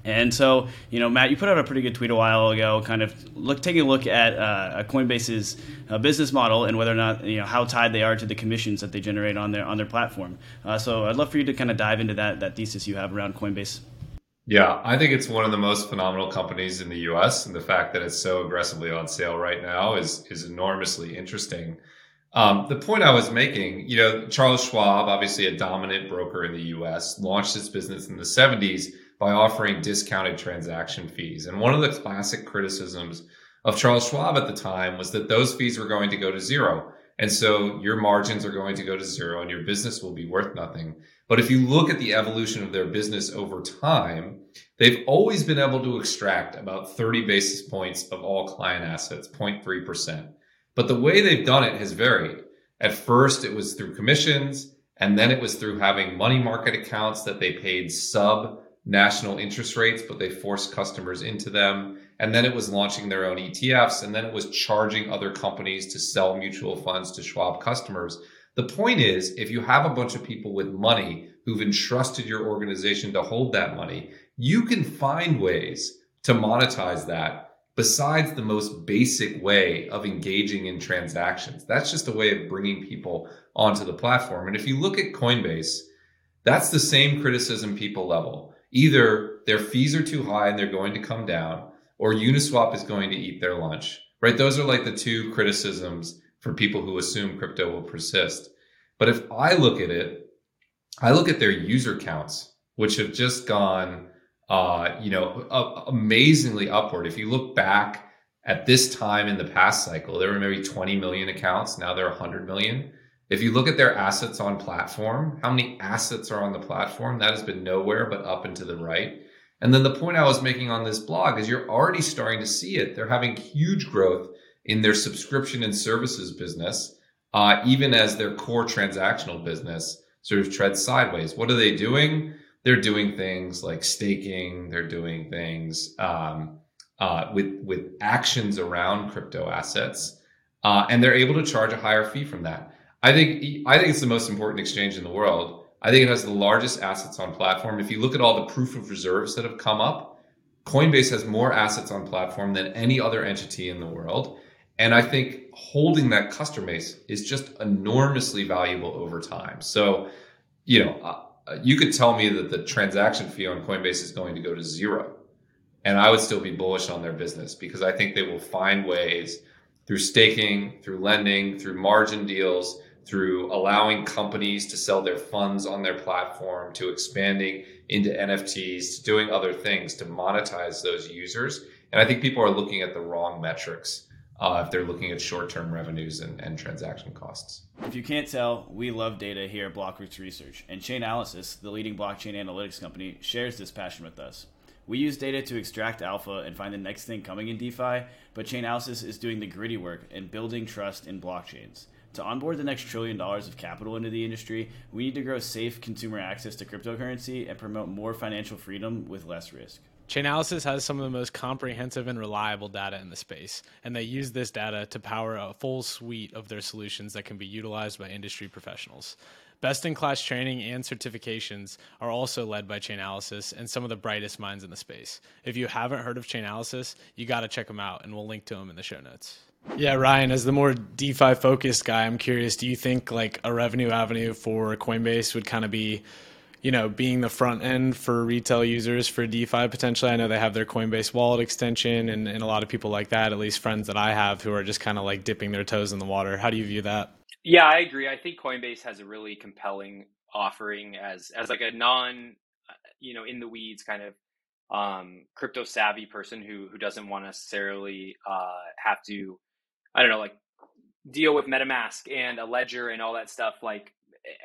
And so, you know, Matt, you put out a pretty good tweet a while ago, kind of look taking a look at uh, Coinbase's uh, business model and whether or not you know how tied they are to the commissions that they generate on their on their platform. Uh, so, I'd love for you to kind of dive into that that thesis you have around Coinbase. Yeah, I think it's one of the most phenomenal companies in the U.S. and the fact that it's so aggressively on sale right now is is enormously interesting. Um, the point I was making, you know, Charles Schwab, obviously a dominant broker in the U.S., launched its business in the '70s by offering discounted transaction fees. And one of the classic criticisms of Charles Schwab at the time was that those fees were going to go to zero. And so your margins are going to go to zero and your business will be worth nothing. But if you look at the evolution of their business over time, they've always been able to extract about 30 basis points of all client assets, 0.3%. But the way they've done it has varied. At first, it was through commissions, and then it was through having money market accounts that they paid sub national interest rates, but they forced customers into them. And then it was launching their own ETFs. And then it was charging other companies to sell mutual funds to Schwab customers. The point is, if you have a bunch of people with money who've entrusted your organization to hold that money, you can find ways to monetize that besides the most basic way of engaging in transactions. That's just a way of bringing people onto the platform. And if you look at Coinbase, that's the same criticism people level either their fees are too high and they're going to come down, or Uniswap is going to eat their lunch, right? Those are like the two criticisms for people who assume crypto will persist. But if I look at it, I look at their user counts, which have just gone, uh, you know, amazingly upward. If you look back at this time in the past cycle, there were maybe 20 million accounts. Now there are 100 million. If you look at their assets on platform, how many assets are on the platform? That has been nowhere but up and to the right. And then the point I was making on this blog is you're already starting to see it. They're having huge growth in their subscription and services business, uh, even as their core transactional business sort of treads sideways. What are they doing? They're doing things like staking. They're doing things um, uh, with with actions around crypto assets, uh, and they're able to charge a higher fee from that. I think I think it's the most important exchange in the world. I think it has the largest assets on platform. If you look at all the proof of reserves that have come up, Coinbase has more assets on platform than any other entity in the world. And I think holding that customer base is just enormously valuable over time. So, you know, uh, you could tell me that the transaction fee on Coinbase is going to go to zero. And I would still be bullish on their business because I think they will find ways through staking, through lending, through margin deals through allowing companies to sell their funds on their platform, to expanding into NFTs, to doing other things to monetize those users. And I think people are looking at the wrong metrics uh, if they're looking at short-term revenues and, and, transaction costs. If you can't tell, we love data here at Blockworks Research, and Chainalysis, the leading blockchain analytics company, shares this passion with us. We use data to extract alpha and find the next thing coming in DeFi, but Chainalysis is doing the gritty work and building trust in blockchains. To onboard the next trillion dollars of capital into the industry, we need to grow safe consumer access to cryptocurrency and promote more financial freedom with less risk. Chainalysis has some of the most comprehensive and reliable data in the space, and they use this data to power a full suite of their solutions that can be utilized by industry professionals. Best in class training and certifications are also led by Chainalysis and some of the brightest minds in the space. If you haven't heard of Chainalysis, you got to check them out, and we'll link to them in the show notes. Yeah, Ryan, as the more DeFi focused guy, I'm curious, do you think like a revenue avenue for Coinbase would kind of be you know, being the front end for retail users for DeFi potentially. I know they have their Coinbase wallet extension and, and a lot of people like that, at least friends that I have who are just kind of like dipping their toes in the water. How do you view that? Yeah, I agree. I think Coinbase has a really compelling offering as as like a non you know in the weeds kind of um, crypto savvy person who who doesn't want to necessarily uh, have to I don't know like deal with MetaMask and a ledger and all that stuff like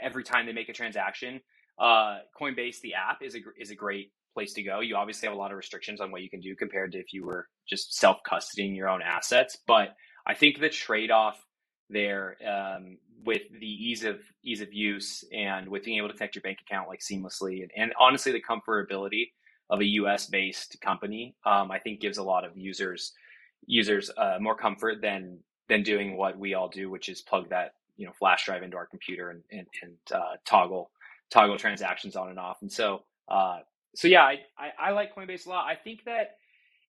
every time they make a transaction. Uh, Coinbase, the app, is a is a great place to go. You obviously have a lot of restrictions on what you can do compared to if you were just self custodying your own assets. But I think the trade off there um, with the ease of ease of use and with being able to connect your bank account like seamlessly and, and honestly the comfortability of a US based company um, I think gives a lot of users users uh, more comfort than than doing what we all do which is plug that you know flash drive into our computer and and, and uh, toggle toggle transactions on and off. And so uh, so yeah I, I, I like Coinbase a lot. I think that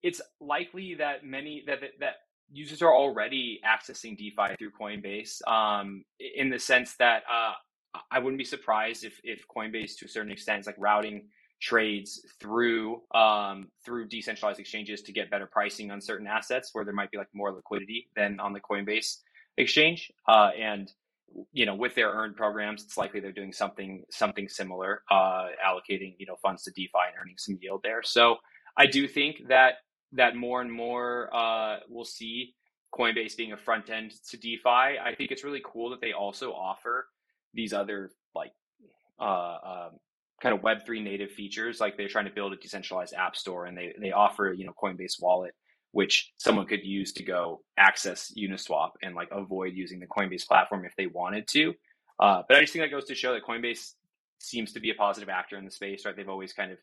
it's likely that many that that users are already accessing DeFi through Coinbase um, in the sense that uh, I wouldn't be surprised if, if Coinbase, to a certain extent, is like routing trades through um, through decentralized exchanges to get better pricing on certain assets where there might be like more liquidity than on the Coinbase exchange. Uh, and you know, with their earned programs, it's likely they're doing something something similar, uh, allocating you know funds to DeFi and earning some yield there. So I do think that that more and more uh, we'll see Coinbase being a front end to DeFi. I think it's really cool that they also offer these other like uh, uh, kind of Web three native features. Like they're trying to build a decentralized app store, and they they offer you know Coinbase Wallet, which someone could use to go access Uniswap and like avoid using the Coinbase platform if they wanted to. Uh, but I just think that goes to show that Coinbase seems to be a positive actor in the space, right? They've always kind of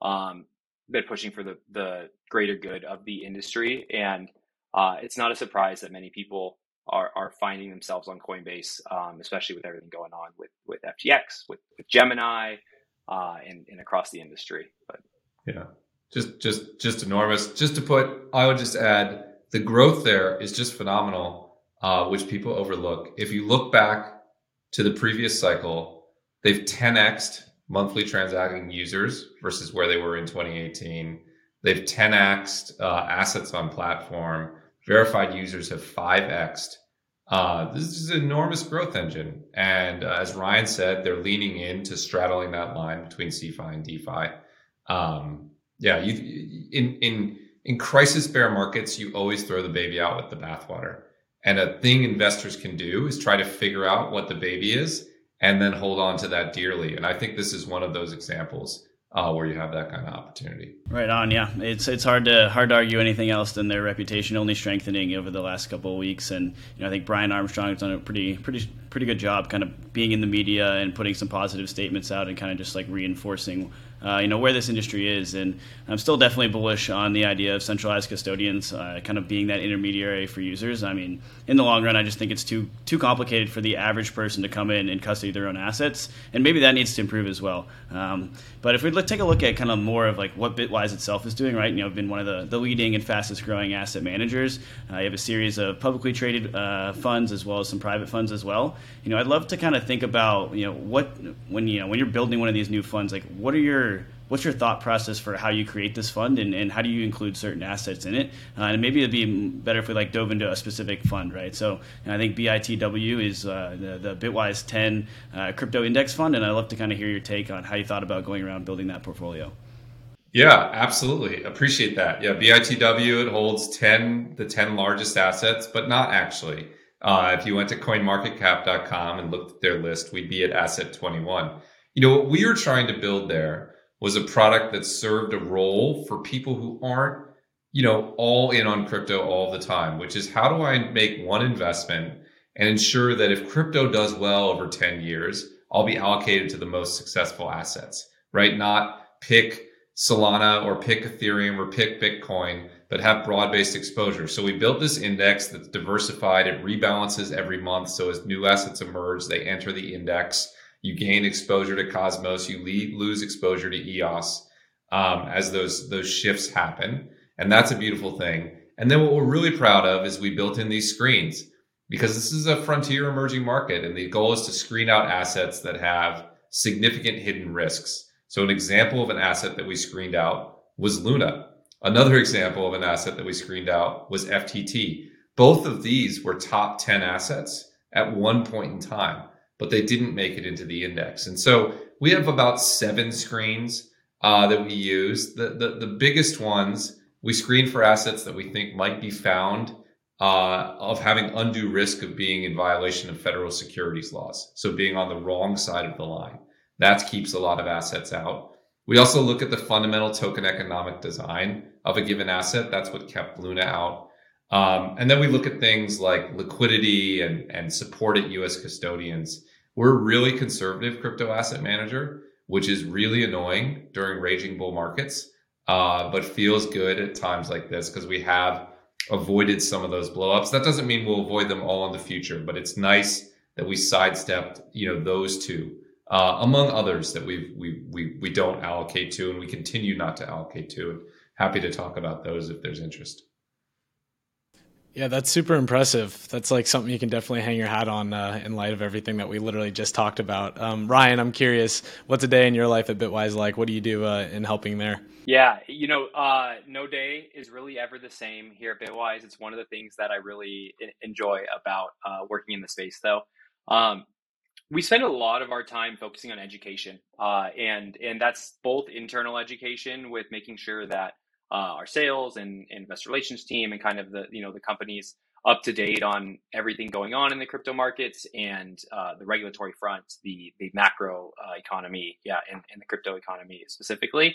um, been pushing for the the greater good of the industry, and uh, it's not a surprise that many people are are finding themselves on Coinbase, um, especially with everything going on with with FTX, with, with Gemini, uh, and, across the industry. But yeah, just just just enormous. Just to put, I would just add the growth there is just phenomenal, uh, which people overlook. If you look back to the previous cycle, they've 10xed monthly transacting users versus where they were in 2018. They've 10xed uh, assets on platform. Verified users have 5xed. Uh, this is an enormous growth engine. And uh, as Ryan said, they're leaning into straddling that line between CeFi and DeFi. Um, yeah, you, in, in, in crisis bear markets, you always throw the baby out with the bathwater. And a thing investors can do is try to figure out what the baby is and then hold on to that dearly. And I think this is one of those examples uh, where you have that kind of opportunity. Right on, yeah. It's it's hard to hard to argue anything else than their reputation only strengthening over the last couple of weeks. And you know, I think Brian Armstrong has done a pretty pretty pretty good job, kind of being in the media and putting some positive statements out, and kind of just like reinforcing uh, you know where this industry is, and I'm still definitely bullish on the idea of centralized custodians, uh, kind of being that intermediary for users. I mean, in the long run, I just think it's too too complicated for the average person to come in and custody their own assets, and maybe that needs to improve as well. Um, but if we look, take a look at kind of more of like what Bitwise itself is doing, right? You know, been one of the, the leading and fastest growing asset managers. Uh, you have a series of publicly traded uh, funds as well as some private funds as well. You know, I'd love to kind of think about you know what when you know when you're building one of these new funds, like what are your what's your thought process for how you create this fund and, and how do you include certain assets in it? Uh, and maybe it'd be better if we like dove into a specific fund right? So i think bitw is uh, the, the, bitwise 10 uh, crypto index fund and i'd love to kind of hear your take on how you thought about going around building that portfolio. Yeah absolutely. Appreciate that. Yeah bitw it holds 10 the 10 largest assets but not actually. Uh, if you went to coinmarketcap.com and looked at their list we'd be at asset 21 you know, what we were trying to build there was a product that served a role for people who aren't, you know, all in on crypto all the time, which is how do I make one investment and ensure that if crypto does well over 10 years, I'll be allocated to the most successful assets, right? Not pick Solana or pick Ethereum or pick Bitcoin, but have broad based exposure. So we built this index that's diversified. It rebalances every month. So as new assets emerge, they enter the index you gain exposure to Cosmos, you lose exposure to EOS um, as those those shifts happen, and that's a beautiful thing. And then what we're really proud of is we built in these screens because this is a frontier emerging market, and the goal is to screen out assets that have significant hidden risks. So, an example of an asset that we screened out was Luna. Another example of an asset that we screened out was FTT. Both of these were top 10 assets at one point in time, but they didn't make it into the index. And so we have about seven screens uh, that we use. The, the, the biggest ones we screen for assets that we think might be found uh, of having undue risk of being in violation of federal securities laws. So being on the wrong side of the line. That keeps a lot of assets out. We also look at the fundamental token economic design of a given asset. That's what kept Luna out. Um, and then we look at things like liquidity and, and support at US custodians. We're really conservative crypto asset manager, which is really annoying during raging bull markets, uh, but feels good at times like this because we have avoided some of those blowups. That doesn't mean we'll avoid them all in the future, but it's nice that we sidestepped, you know, those two, uh, among others that we we we we don't allocate to, and we continue not to allocate to. And happy to talk about those if there's interest. Yeah, that's super impressive. That's like something you can definitely hang your hat on uh, in light of everything that we literally just talked about. Um, Ryan, I'm curious, what's a day in your life at Bitwise like? What do you do uh, in helping there? Yeah, you know, uh, no day is really ever the same here at Bitwise. It's one of the things that I really enjoy about uh, working in the space, though. Um, we spend a lot of our time focusing on education, uh, and and that's both internal education with making sure that uh, our sales and, and investor relations team and kind of the you know the companies up to date on everything going on in the crypto markets and uh, the regulatory front, the the macro uh, economy, yeah, and, and the crypto economy specifically.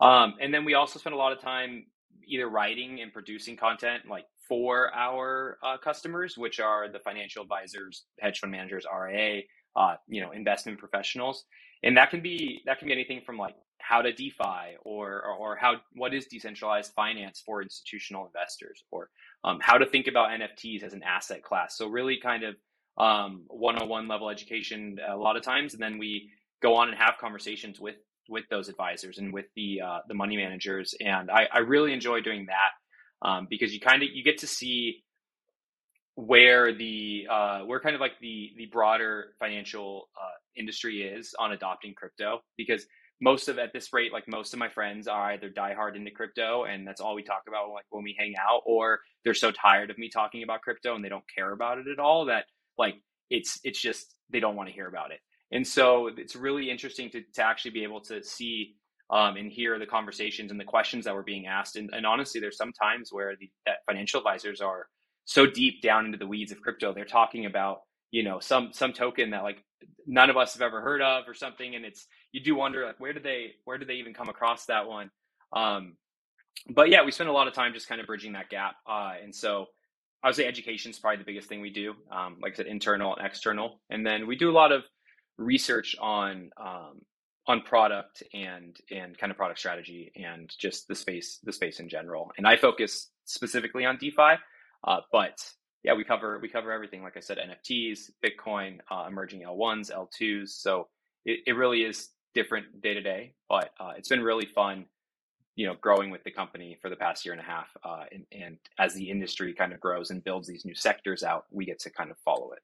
Um, and then we also spend a lot of time either writing and producing content like for our uh, customers, which are the financial advisors, hedge fund managers, RIA, uh, you know, investment professionals, and that can be that can be anything from like how to DeFi or, or, or how what is decentralized finance for institutional investors or um, how to think about NFTs as an asset class. So really kind of um, one-on-one level education a lot of times, and then we go on and have conversations with with those advisors and with the uh, the money managers. And I, I really enjoy doing that um, because you kind of you get to see where the uh, where kind of like the the broader financial uh, industry is on adopting crypto because most of at this rate, like most of my friends are either diehard into crypto and that's all we talk about like when we hang out, or they're so tired of me talking about crypto and they don't care about it at all that like it's it's just they don't want to hear about it. And so it's really interesting to to actually be able to see um, and hear the conversations and the questions that were being asked. And, and honestly, there's some times where the financial advisors are so deep down into the weeds of crypto, they're talking about you know some some token that like none of us have ever heard of or something and it's you do wonder like where did they where did they even come across that one um but yeah we spend a lot of time just kind of bridging that gap uh and so i would say education is probably the biggest thing we do um like i said internal and external and then we do a lot of research on um on product and and kind of product strategy and just the space the space in general and i focus specifically on defi uh, but yeah, we cover we cover everything. Like I said, NFTs, Bitcoin, uh, emerging L1s, L2s. So it, it really is different day to day, but uh, it's been really fun, you know, growing with the company for the past year and a half. Uh, and, and as the industry kind of grows and builds these new sectors out, we get to kind of follow it.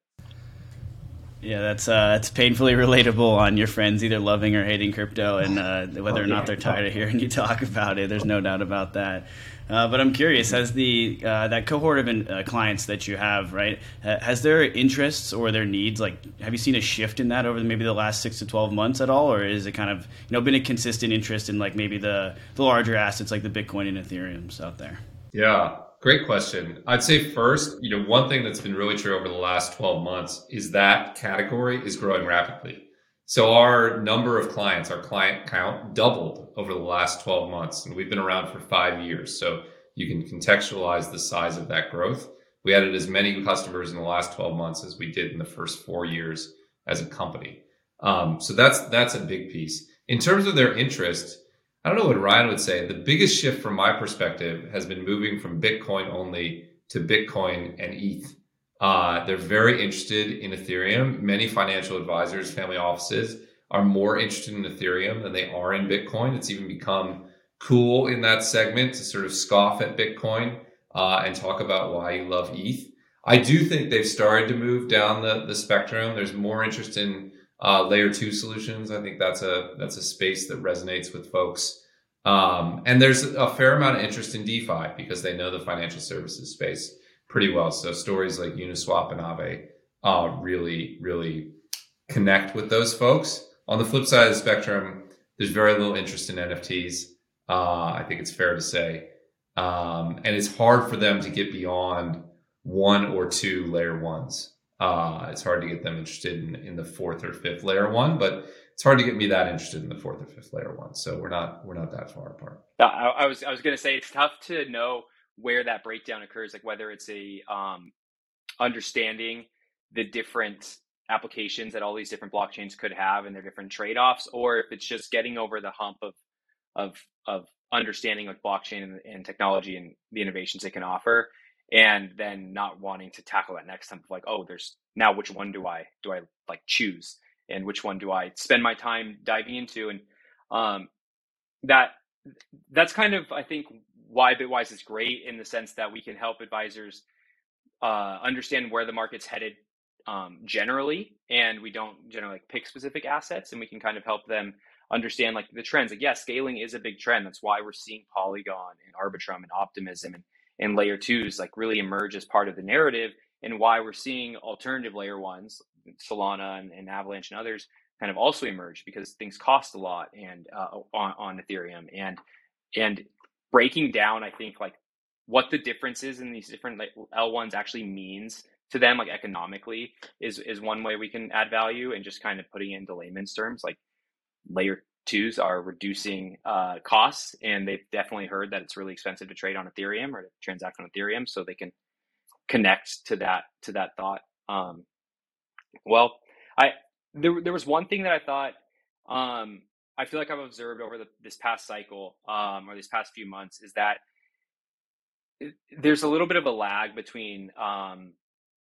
Yeah, that's uh, that's painfully relatable on your friends either loving or hating crypto, and uh, whether or not they're tired of hearing you talk about it. There's no doubt about that. Uh, but I'm curious, has the uh, that cohort of uh, clients that you have, right? has their interests or their needs, like, have you seen a shift in that over maybe the last six to twelve months at all, or is it kind of you know been a consistent interest in like maybe the the larger assets like the Bitcoin and Ethereum's out there? Yeah, great question. I'd say first, you know, one thing that's been really true over the last 12 months is that category is growing rapidly. So our number of clients, our client count doubled over the last 12 months. And we've been around for five years. So you can contextualize the size of that growth. We added as many customers in the last 12 months as we did in the first four years as a company. Um, so that's that's a big piece. In terms of their interest, I don't know what Ryan would say. The biggest shift from my perspective has been moving from Bitcoin only to Bitcoin and ETH. Uh, they're very interested in Ethereum. Many financial advisors, family offices are more interested in Ethereum than they are in Bitcoin. It's even become cool in that segment to sort of scoff at Bitcoin uh, and talk about why you love ETH. I do think they've started to move down the, the spectrum. There's more interest in Uh, layer two solutions, I think that's a that's a space that resonates with folks. Um, and there's a fair amount of interest in DeFi because they know the financial services space pretty well. So stories like Uniswap and Aave uh, really, really connect with those folks. On the flip side of the spectrum, there's very little interest in NFTs. Uh, I think it's fair to say. Um, and it's hard for them to get beyond one or two layer ones. Uh, it's hard to get them interested in, in the fourth or fifth layer one, but it's hard to get me that interested in the fourth or fifth layer one. So we're not we're not that far apart. I, I was I was going to say it's tough to know where that breakdown occurs, like whether it's a um, understanding the different applications that all these different blockchains could have and their different trade-offs, or if it's just getting over the hump of of of understanding like blockchain and, and technology and the innovations it can offer and then not wanting to tackle that next time of like oh there's now which one do i do i like choose? And which one do i spend my time diving into? And um that that's kind of i think why bitwise is great in the sense that we can help advisors uh, understand where the market's headed um, generally and we don't generally like, pick specific assets and we can kind of help them understand like the trends. Like, yeah, scaling is a big trend. That's why we're seeing Polygon and Arbitrum and Optimism and, and layer twos like really emerge as part of the narrative and why we're seeing alternative layer ones, Solana and, and Avalanche and others kind of also emerge because things cost a lot and uh, on, on Ethereum and and breaking down, I think like what the differences in these different like, L1s actually means to them, like economically, is is one way we can add value and just kind of putting into layman's terms, like layer twos are reducing uh, costs, and they've definitely heard that it's really expensive to trade on Ethereum or to transact on Ethereum, so they can connect to that to that thought. Um, well, I there there was one thing that I thought um, I feel like I've observed over the, this past cycle um, or these past few months is that there's a little bit of a lag between um,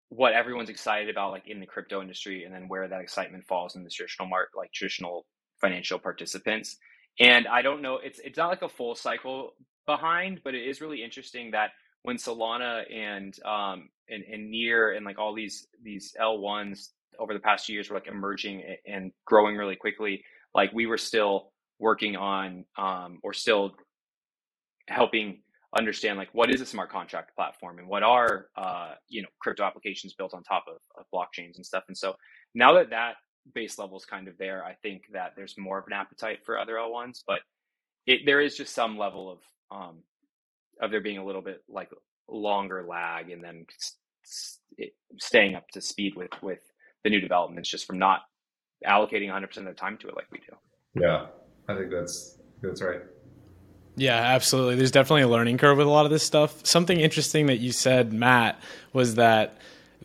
what everyone's excited about, like in the crypto industry, and then where that excitement falls in the traditional market, like traditional financial participants. And I don't know, it's it's not like a full cycle behind, but it is really interesting that when Solana and um and, and Near and like all these these L1s over the past few years were like emerging and growing really quickly, like we were still working on um or still helping understand like what is a smart contract platform and what are uh you know crypto applications built on top of, of blockchains and stuff and so now that that base level is kind of there. I think that there's more of an appetite for other L1s, but it, there is just some level of um, of there being a little bit like longer lag and then staying up to speed with with the new developments just from not allocating 100% of the time to it like we do. Yeah, I think that's that's right. Yeah, absolutely. There's definitely a learning curve with a lot of this stuff. Something interesting that you said, Matt, was that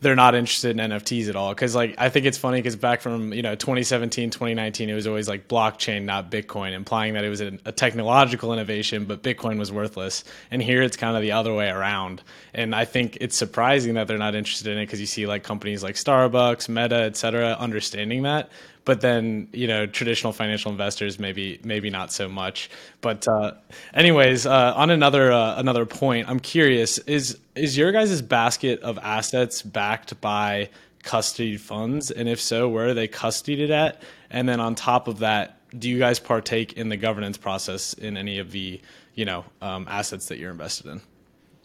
they're not interested in NFTs at all. Because like I think it's funny because back from you know 2017, 2019, it was always like blockchain, not Bitcoin, implying that it was a, a, technological innovation, but Bitcoin was worthless. And here it's kind of the other way around. And I think it's surprising that they're not interested in it because you see like companies like Starbucks, Meta, et cetera, understanding that but then you know traditional financial investors maybe maybe not so much. But uh, anyways uh, on another uh, another point i'm curious is is your guys' basket of assets backed by custody funds? And if so where are they custodied at? And then on top of that do you guys partake in the governance process in any of the you know um, assets that you're invested in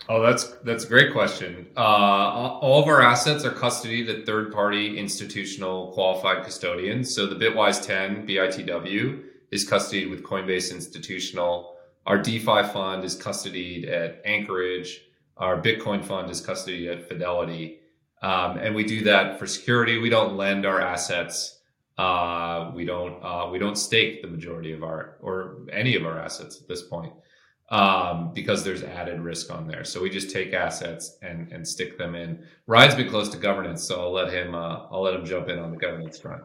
Oh, that's that's a great question. Uh, all of our assets are custodied at third-party institutional qualified custodians. So the Bitwise 10 BITW is custodied with Coinbase Institutional. Our DeFi fund is custodied at Anchorage. Our Bitcoin fund is custodied at Fidelity, um, and we do that for security. We don't lend our assets. Uh, we don't uh, we don't stake the majority of our or any of our assets at this point um, because there's added risk on there. So we just take assets and and stick them in. Ryan's been close to governance, so I'll let him uh, I'll let him jump in on the governance front.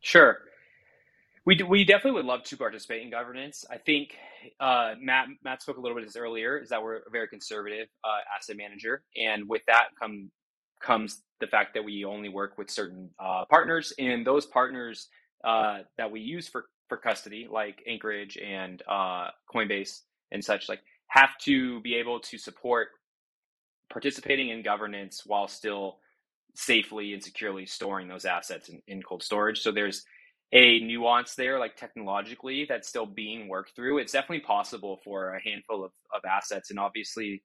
Sure. We, do, we definitely would love to participate in governance. I think uh, Matt Matt spoke a little bit this earlier. Is that we're a very conservative uh, asset manager, and with that come comes the fact that we only work with certain uh, partners, and those partners uh, that we use for for custody, like Anchorage and uh, Coinbase, and such like have to be able to support participating in governance while still safely and securely storing those assets in, in cold storage. So there's a nuance there, like technologically, that's still being worked through. It's definitely possible for a handful of, of assets. And obviously,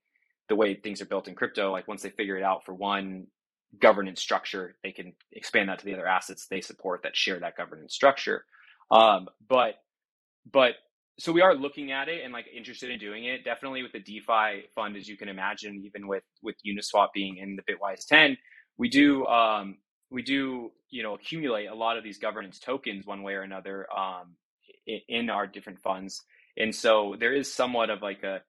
the way things are built in crypto, like once they figure it out for one governance structure, they can expand that to the other assets they support that share that governance structure. Um, but, but so we are looking at it and like interested in doing it. Definitely with the DeFi fund, as you can imagine, even with with Uniswap being in the Bitwise 10, we do um, we do you know accumulate a lot of these governance tokens one way or another um, in, our different funds. And so there is somewhat of like a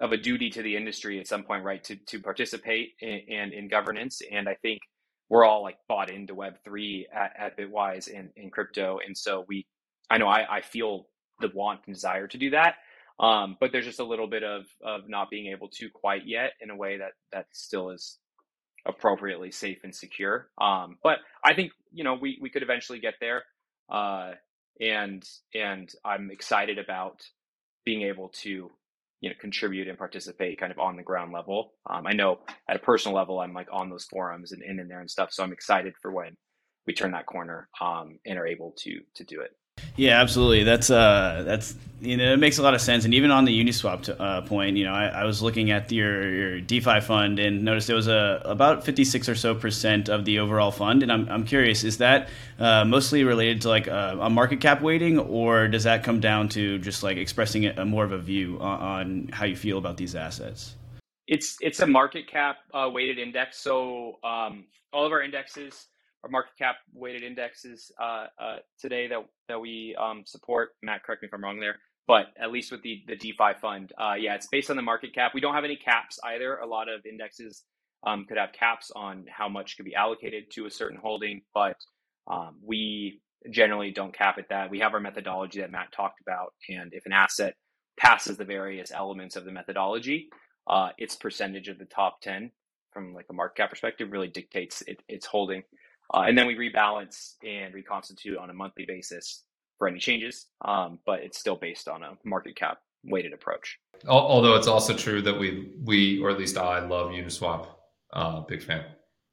of a duty to the industry at some point right to to participate in, in, in governance. And i think we're all like bought into web3 at, at bitwise and in crypto. And so we i know I, I feel the want and desire to do that um, but there's just a little bit of of not being able to quite yet in a way that that still is appropriately safe and secure. Um, but I think you know we we could eventually get there, uh, and and I'm excited about being able to you know contribute and participate kind of on the ground level. Um, I know at a personal level I'm like on those forums and in, and there and stuff, so I'm excited for when we turn that corner um, and are able to to do it. Yeah, absolutely. That's uh, that's you know, it makes a lot of sense. And even on the Uniswap uh, point, you know, I, I, was looking at your, your DeFi fund and noticed it was a about fifty six or so percent of the overall fund. And I'm I'm curious, is that uh, mostly related to like a, a, market cap weighting, or does that come down to just like expressing a, more of a view on, on, how you feel about these assets? It's it's a market cap uh, weighted index. So um, all of our indexes market cap weighted indexes uh, uh, today that that we um, support. Matt, correct me if I'm wrong there, but at least with the the DeFi fund, uh, yeah, it's based on the market cap. We don't have any caps either. A lot of indexes um, could have caps on how much could be allocated to a certain holding, but um, we generally don't cap at that. We have our methodology that Matt talked about, and if an asset passes the various elements of the methodology, uh, its percentage of the top ten from like a market cap perspective really dictates it, its holding. Uh, and then we rebalance and reconstitute on a monthly basis for any changes, um, but it's still based on a market cap weighted approach. Although it's also true that we we or at least I love Uniswap, uh, big fan.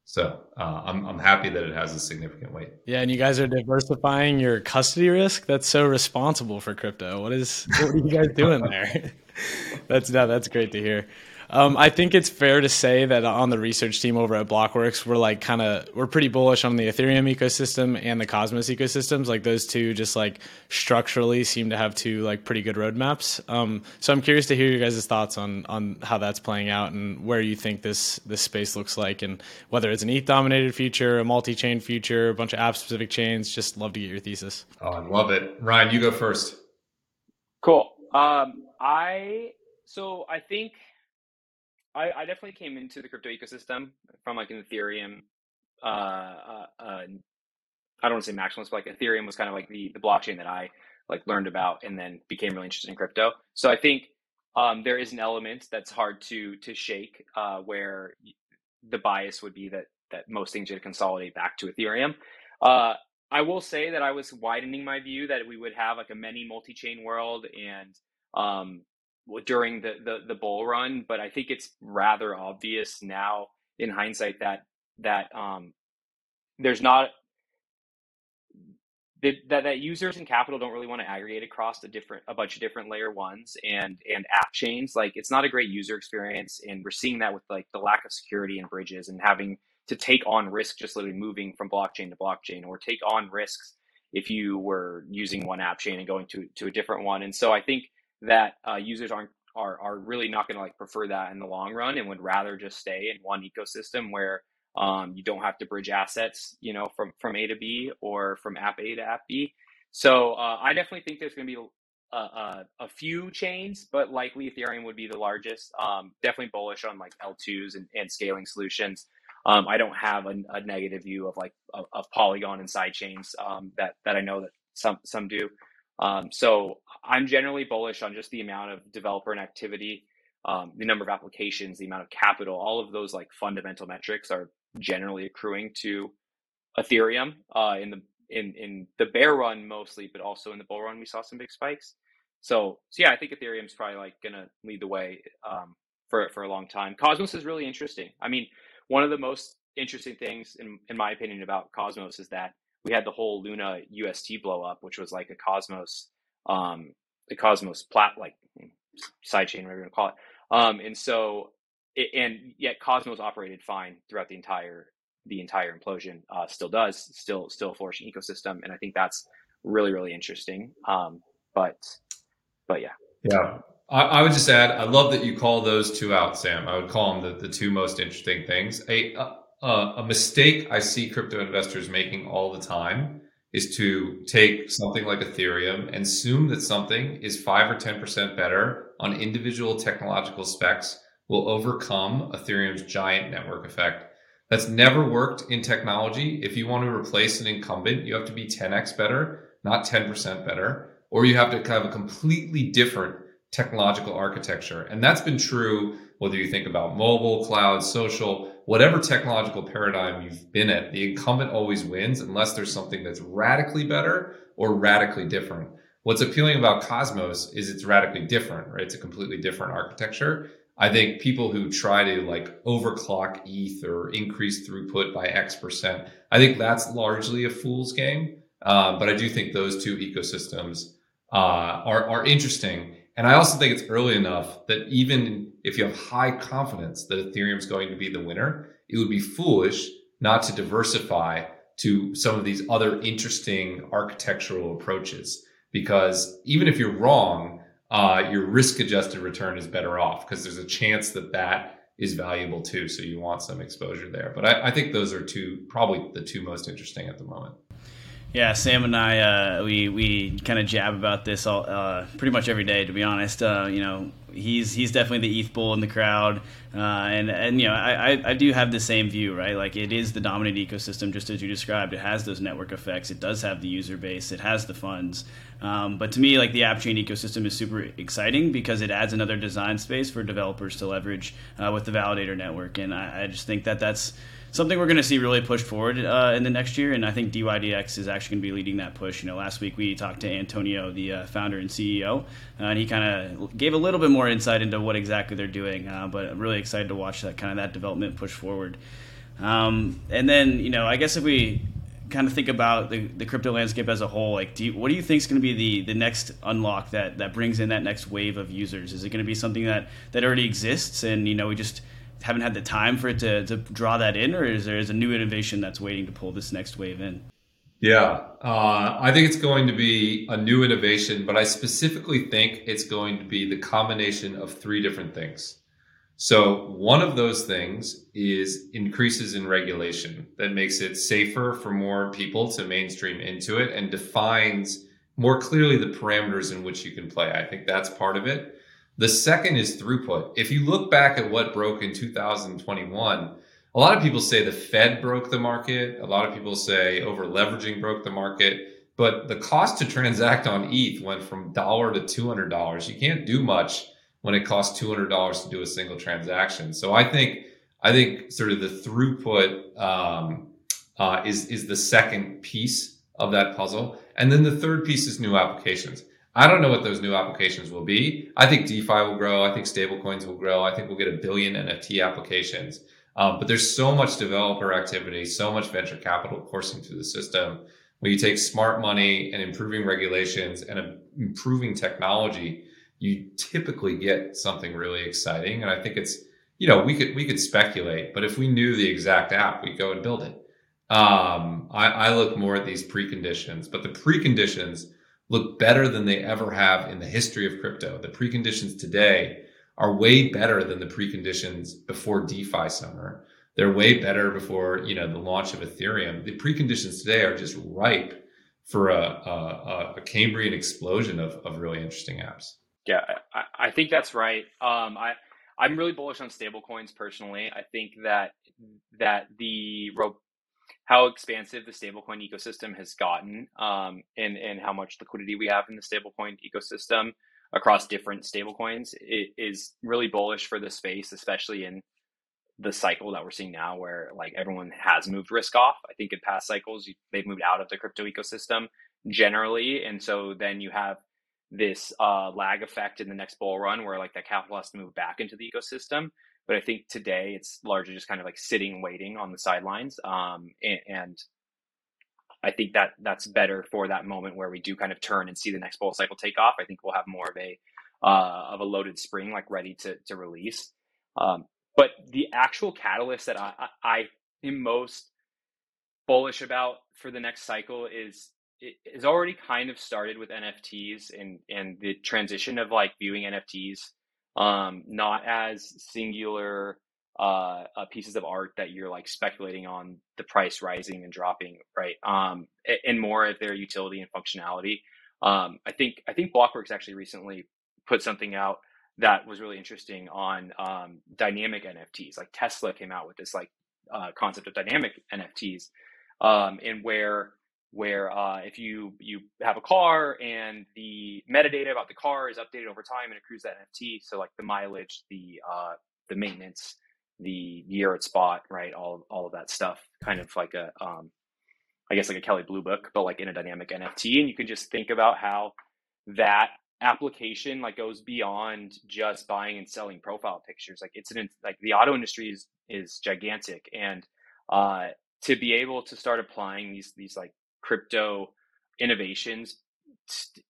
So uh, I'm I'm happy that it has a significant weight. Yeah, and you guys are diversifying your custody risk. That's so responsible for crypto. What is what are you guys doing there? that's no, that's great to hear. Um, I think it's fair to say that on the research team over at Blockworks, we're like kind of we're pretty bullish on the Ethereum ecosystem and the Cosmos ecosystems. Like those two, just like structurally, seem to have two like pretty good roadmaps. Um, so I'm curious to hear your guys' thoughts on on how that's playing out and where you think this this space looks like, and whether it's an ETH dominated future, a multi chain future, a bunch of app specific chains. Just love to get your thesis. Oh, I love it, Ryan. You go first. Cool. Um, I so I think I, I definitely came into the crypto ecosystem from like an Ethereum. Uh, uh, uh, I don't want to say maximalist, but like Ethereum was kind of like the the blockchain that I like learned about and then became really interested in crypto. So I think um, there is an element that's hard to to shake, uh, where the bias would be that that most things should consolidate back to Ethereum. Uh, I will say that I was widening my view that we would have like a many multi-chain world and um, during the, the the bull run, but I think it's rather obvious now in hindsight that that um, there's not that, that users and capital don't really want to aggregate across a different a bunch of different layer ones and and app chains. Like it's not a great user experience, and we're seeing that with like the lack of security and bridges and having to take on risk just literally moving from blockchain to blockchain or take on risks if you were using one app chain and going to to a different one. And so I think that uh, users aren't are are really not going to like prefer that in the long run and would rather just stay in one ecosystem where um, you don't have to bridge assets, you know, from from A to B or from app A to app B. So uh, I definitely think there's going to be a, a, a, few chains, but likely Ethereum would be the largest. Um, definitely bullish on like L2s and, and scaling solutions. Um, I don't have a, a, negative view of like of, of Polygon and side chains um, that that I know that some some do. Um, so I'm generally bullish on just the amount of developer and activity, um, the number of applications, the amount of capital, all of those like fundamental metrics are generally accruing to Ethereum uh, in the in in the bear run mostly, but also in the bull run we saw some big spikes. So so yeah, I think Ethereum's probably like gonna lead the way um, for for a long time. Cosmos is really interesting. I mean, one of the most interesting things, in, in my opinion, about Cosmos is that we had the whole Luna UST blow up, which was like a Cosmos, um, the Cosmos plat like sidechain, whatever you want to call it. Um, and so, it, and yet Cosmos operated fine throughout the entire the entire implosion. Uh, still does, still still a flourishing ecosystem, and I think that's really really interesting. Um, but but yeah, yeah. I, I, would just add, I love that you call those two out, Sam. I would call them the, the two most interesting things. A, a, a mistake I see crypto investors making all the time is to take something like Ethereum and assume that something is five or 10% better on individual technological specs will overcome Ethereum's giant network effect. That's never worked in technology. If you want to replace an incumbent, you have to be 10x better, not 10% better, or you have to have a completely different technological architecture. And that's been true whether you think about mobile, cloud, social, whatever technological paradigm you've been at, the incumbent always wins unless there's something that's radically better or radically different. What's appealing about Cosmos is it's radically different, right? It's a completely different architecture. I think people who try to like overclock ETH or increase throughput by X percent, I think that's largely a fool's game. Uh, but I do think those two ecosystems uh, are are interesting. And I also think it's early enough that even if you have high confidence that Ethereum is going to be the winner, it would be foolish not to diversify to some of these other interesting architectural approaches. Because even if you're wrong, uh, your risk adjusted return is better off because there's a chance that that is valuable too. So you want some exposure there. But I, I think those are two, probably the two most interesting at the moment. Yeah, Sam and I, uh, we we kind of jab about this all uh, pretty much every day. To be honest, uh, you know, he's he's definitely the ETH bull in the crowd, uh, and and you know, I, I do have the same view, right? Like it is the dominant ecosystem, just as you described. It has those network effects. It does have the user base. It has the funds. Um, but to me, like the app chain ecosystem is super exciting because it adds another design space for developers to leverage uh, with the validator network, and I, I just think that that's something we're going to see really push forward uh, in the next year. And I think DYDX is actually going to be leading that push. You know, last week we talked to Antonio, the uh, founder and CEO, uh, and he kind of gave a little bit more insight into what exactly they're doing. Uh, but I'm really excited to watch that kind of that development push forward. Um, and then, you know, I guess if we kind of think about the, the crypto landscape as a whole, like, do you, what do you think is going to be the, the next unlock that, that brings in that next wave of users? Is it going to be something that, that already exists and, you know, we just – haven't had the time for it to, to draw that in, or is there is a new innovation that's waiting to pull this next wave in? Yeah, uh, I think it's going to be a new innovation, but I specifically think it's going to be the combination of three different things. So, one of those things is increases in regulation that makes it safer for more people to mainstream into it and defines more clearly the parameters in which you can play. I think that's part of it. The second is throughput. If you look back at what broke in 2021, a lot of people say the Fed broke the market. A lot of people say over leveraging broke the market. But the cost to transact on ETH went from dollar to $200. You can't do much when it costs $200 to do a single transaction. So I think, I think sort of the throughput um, uh, is, is the second piece of that puzzle. And then the third piece is new applications. I don't know what those new applications will be. I think DeFi will grow. I think stablecoins will grow. I think we'll get a billion NFT applications. Um, but there's so much developer activity, so much venture capital coursing through the system. When you take smart money and improving regulations and improving technology, you typically get something really exciting. And I think it's, you know, we could we could speculate, but if we knew the exact app, we'd go and build it. Um, I, I look more at these preconditions, but the preconditions look better than they ever have in the history of crypto. The preconditions today are way better than the preconditions before DeFi summer. They're way better before you know the launch of Ethereum. The preconditions today are just ripe for a, a, a Cambrian explosion of, of really interesting apps. Yeah, I, I think that's right. Um, I I'm really bullish on stablecoins personally. I think that that the how expansive the stablecoin ecosystem has gotten um, and, and how much liquidity we have in the stablecoin ecosystem across different stablecoins is really bullish for the space, especially in the cycle that we're seeing now where like everyone has moved risk off. I think in past cycles, they've moved out of the crypto ecosystem generally. And so then you have this uh, lag effect in the next bull run where like that capital has to move back into the ecosystem. But I think today it's largely just kind of like sitting, waiting on the sidelines. Um, and, and I think that that's better for that moment where we do kind of turn and see the next bull cycle take off. I think we'll have more of a uh, of a loaded spring, like ready to to release. Um, but the actual catalyst that I, I am most bullish about for the next cycle is it has already kind of started with NFTs and and the transition of like viewing NFTs um, not as singular uh, uh, pieces of art that you're like speculating on the price rising and dropping, right? Um, and more of their utility and functionality. Um, I think I think Blockworks actually recently put something out that was really interesting on um, dynamic NFTs. Like Tesla came out with this like uh, concept of dynamic NFTs, um, and where where uh, if you you have a car and the metadata about the car is updated over time and accrues that NFT, so like the mileage, the uh, the maintenance, the year it's bought, right, all all of that stuff, kind of like a um, I guess like a Kelley Blue Book, but like in a dynamic NFT, and you can just think about how that application like goes beyond just buying and selling profile pictures. Like it's an like the auto industry is is gigantic, and uh, to be able to start applying these these like crypto innovations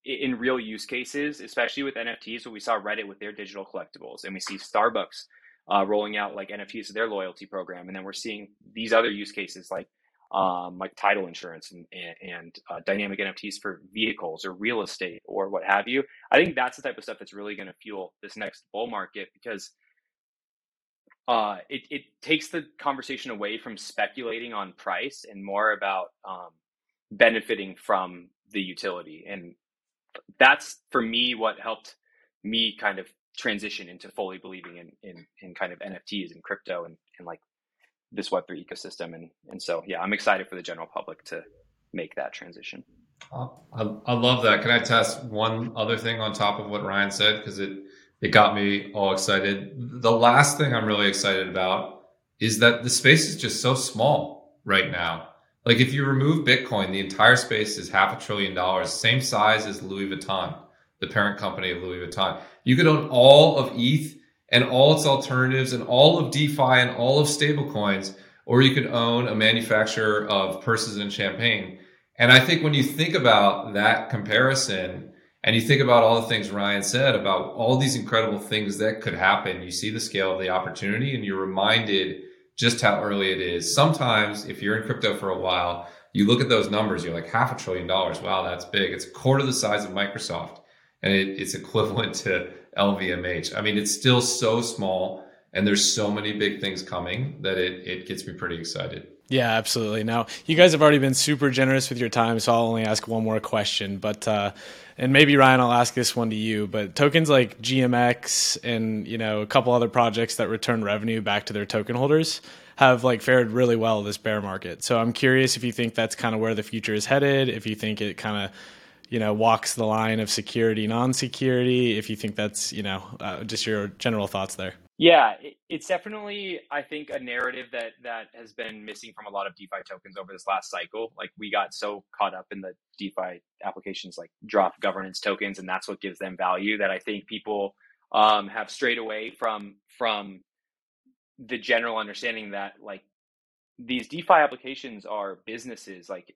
in real use cases, especially with NFTs. So we saw Reddit with their digital collectibles, and we see Starbucks uh, rolling out like NFTs to their loyalty program, and then we're seeing these other use cases like um, like title insurance and, and, and uh, dynamic NFTs for vehicles or real estate or what have you. I think that's the type of stuff that's really going to fuel this next bull market because uh, it, it takes the conversation away from speculating on price and more about um, benefiting from the utility. And that's for me what helped me kind of transition into fully believing in in, in kind of NFTs and crypto and, and like this Web3 ecosystem. And and so yeah, I'm excited for the general public to make that transition. I, I love that. Can I test one other thing on top of what Ryan said? Because it it got me all excited. The last thing I'm really excited about is that the space is just so small right now. Like if you remove Bitcoin, the entire space is half a trillion dollars, same size as Louis Vuitton, the parent company of Louis Vuitton. You could own all of ETH and all its alternatives and all of DeFi and all of stablecoins, or you could own a manufacturer of purses and champagne. And I think when you think about that comparison and you think about all the things Ryan said about all these incredible things that could happen, you see the scale of the opportunity and you're reminded just how early it is. Sometimes, if you're in crypto for a while, you look at those numbers, you're like half a trillion dollars. Wow, that's big. It's a quarter the size of Microsoft, and it, it's equivalent to LVMH. I mean, it's still so small, and there's so many big things coming that it, it gets me pretty excited. Yeah, absolutely. Now, you guys have already been super generous with your time, so I'll only ask one more question. But uh, and maybe Ryan, I'll ask this one to you. But tokens like GMX and you know a couple other projects that return revenue back to their token holders have like fared really well this bear market. So I'm curious if you think that's kind of where the future is headed. If you think it kind of you know walks the line of security non-security. If you think that's you know uh, just your general thoughts there. Yeah, it's definitely I think a narrative that that has been missing from a lot of DeFi tokens over this last cycle. Like we got so caught up in the DeFi applications like drop governance tokens, and that's what gives them value. That I think people um, have strayed away from from the general understanding that like these DeFi applications are businesses. Like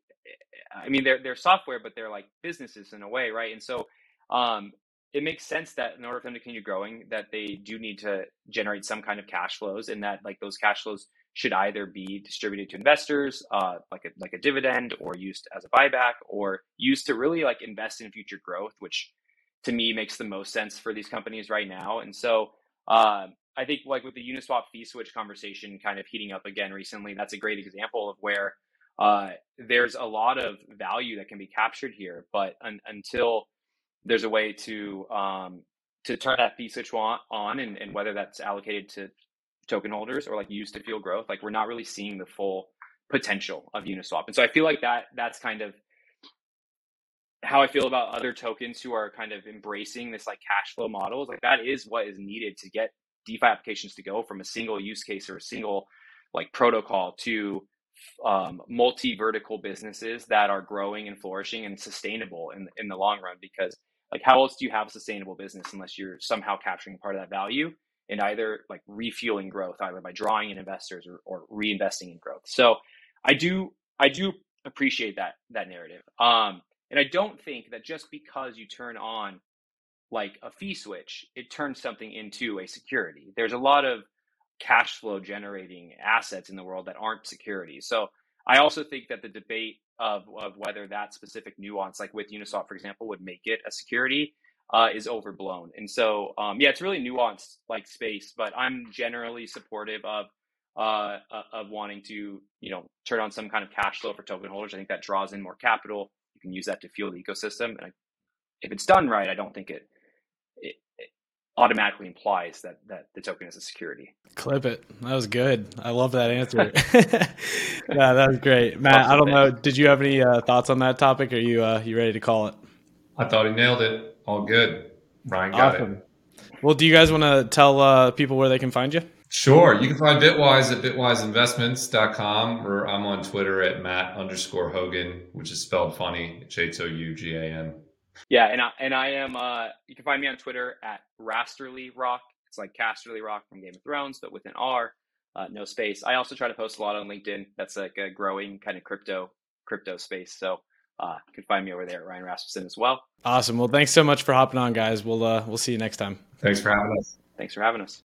I mean, they're they're software, but they're like businesses in a way, right? And so um, it makes sense that in order for them to continue growing, that they do need to generate some kind of cash flows, and that like those cash flows should either be distributed to investors, uh, like a like a dividend, or used as a buyback, or used to really like invest in future growth, which to me makes the most sense for these companies right now. And so uh, I think like with the Uniswap fee switch conversation kind of heating up again recently, that's a great example of where uh, there's a lot of value that can be captured here, but un- until there's a way to um, to turn that fee switch on, and, and whether that's allocated to token holders or like used to fuel growth, like we're not really seeing the full potential of Uniswap. And so I feel like that that's kind of how I feel about other tokens who are kind of embracing this like cash flow models. Like that is what is needed to get DeFi applications to go from a single use case or a single like protocol to um, multi-vertical businesses that are growing and flourishing and sustainable in in the long run because like how else do you have a sustainable business unless you're somehow capturing part of that value and either like refueling growth, either by drawing in investors or, or reinvesting in growth. So I do I do appreciate that that narrative. Um, and I don't think that just because you turn on like a fee switch, it turns something into a security. There's a lot of cash flow generating assets in the world that aren't securities. So I also think that the debate of, of whether that specific nuance, like with Uniswap, for example, would make it a security uh, is overblown. And so, um, yeah, it's really nuanced like space, but I'm generally supportive of uh, uh, of wanting to, you know, turn on some kind of cash flow for token holders. I think that draws in more capital. You can use that to fuel the ecosystem, and I, if it's done right, I don't think it, automatically implies that that the token is a security. Clip it. That was good. I love that answer. yeah, that was great, Matt. I don't know. Did you have any uh, thoughts on that topic? Are you uh, you ready to call it? I thought he nailed it. All good. Ryan got awesome. it. Well, do you guys want to tell uh, people where they can find you? Sure. You can find Bitwise at bitwiseinvestments.com or I'm on Twitter at Matt underscore Hougan, which is spelled funny. H O U G A N. Yeah, and I, and I am. Uh, you can find me on Twitter at Rasterly Rock. It's like Casterly Rock from Game of Thrones, but with an R, uh, no space. I also try to post a lot on LinkedIn. That's like a growing kind of crypto crypto space. So uh, you can find me over there, Ryan Rasmussen, as well. Awesome. Well, thanks so much for hopping on, guys. We'll uh, we'll see you next time. Thanks for having us. Thanks for having us.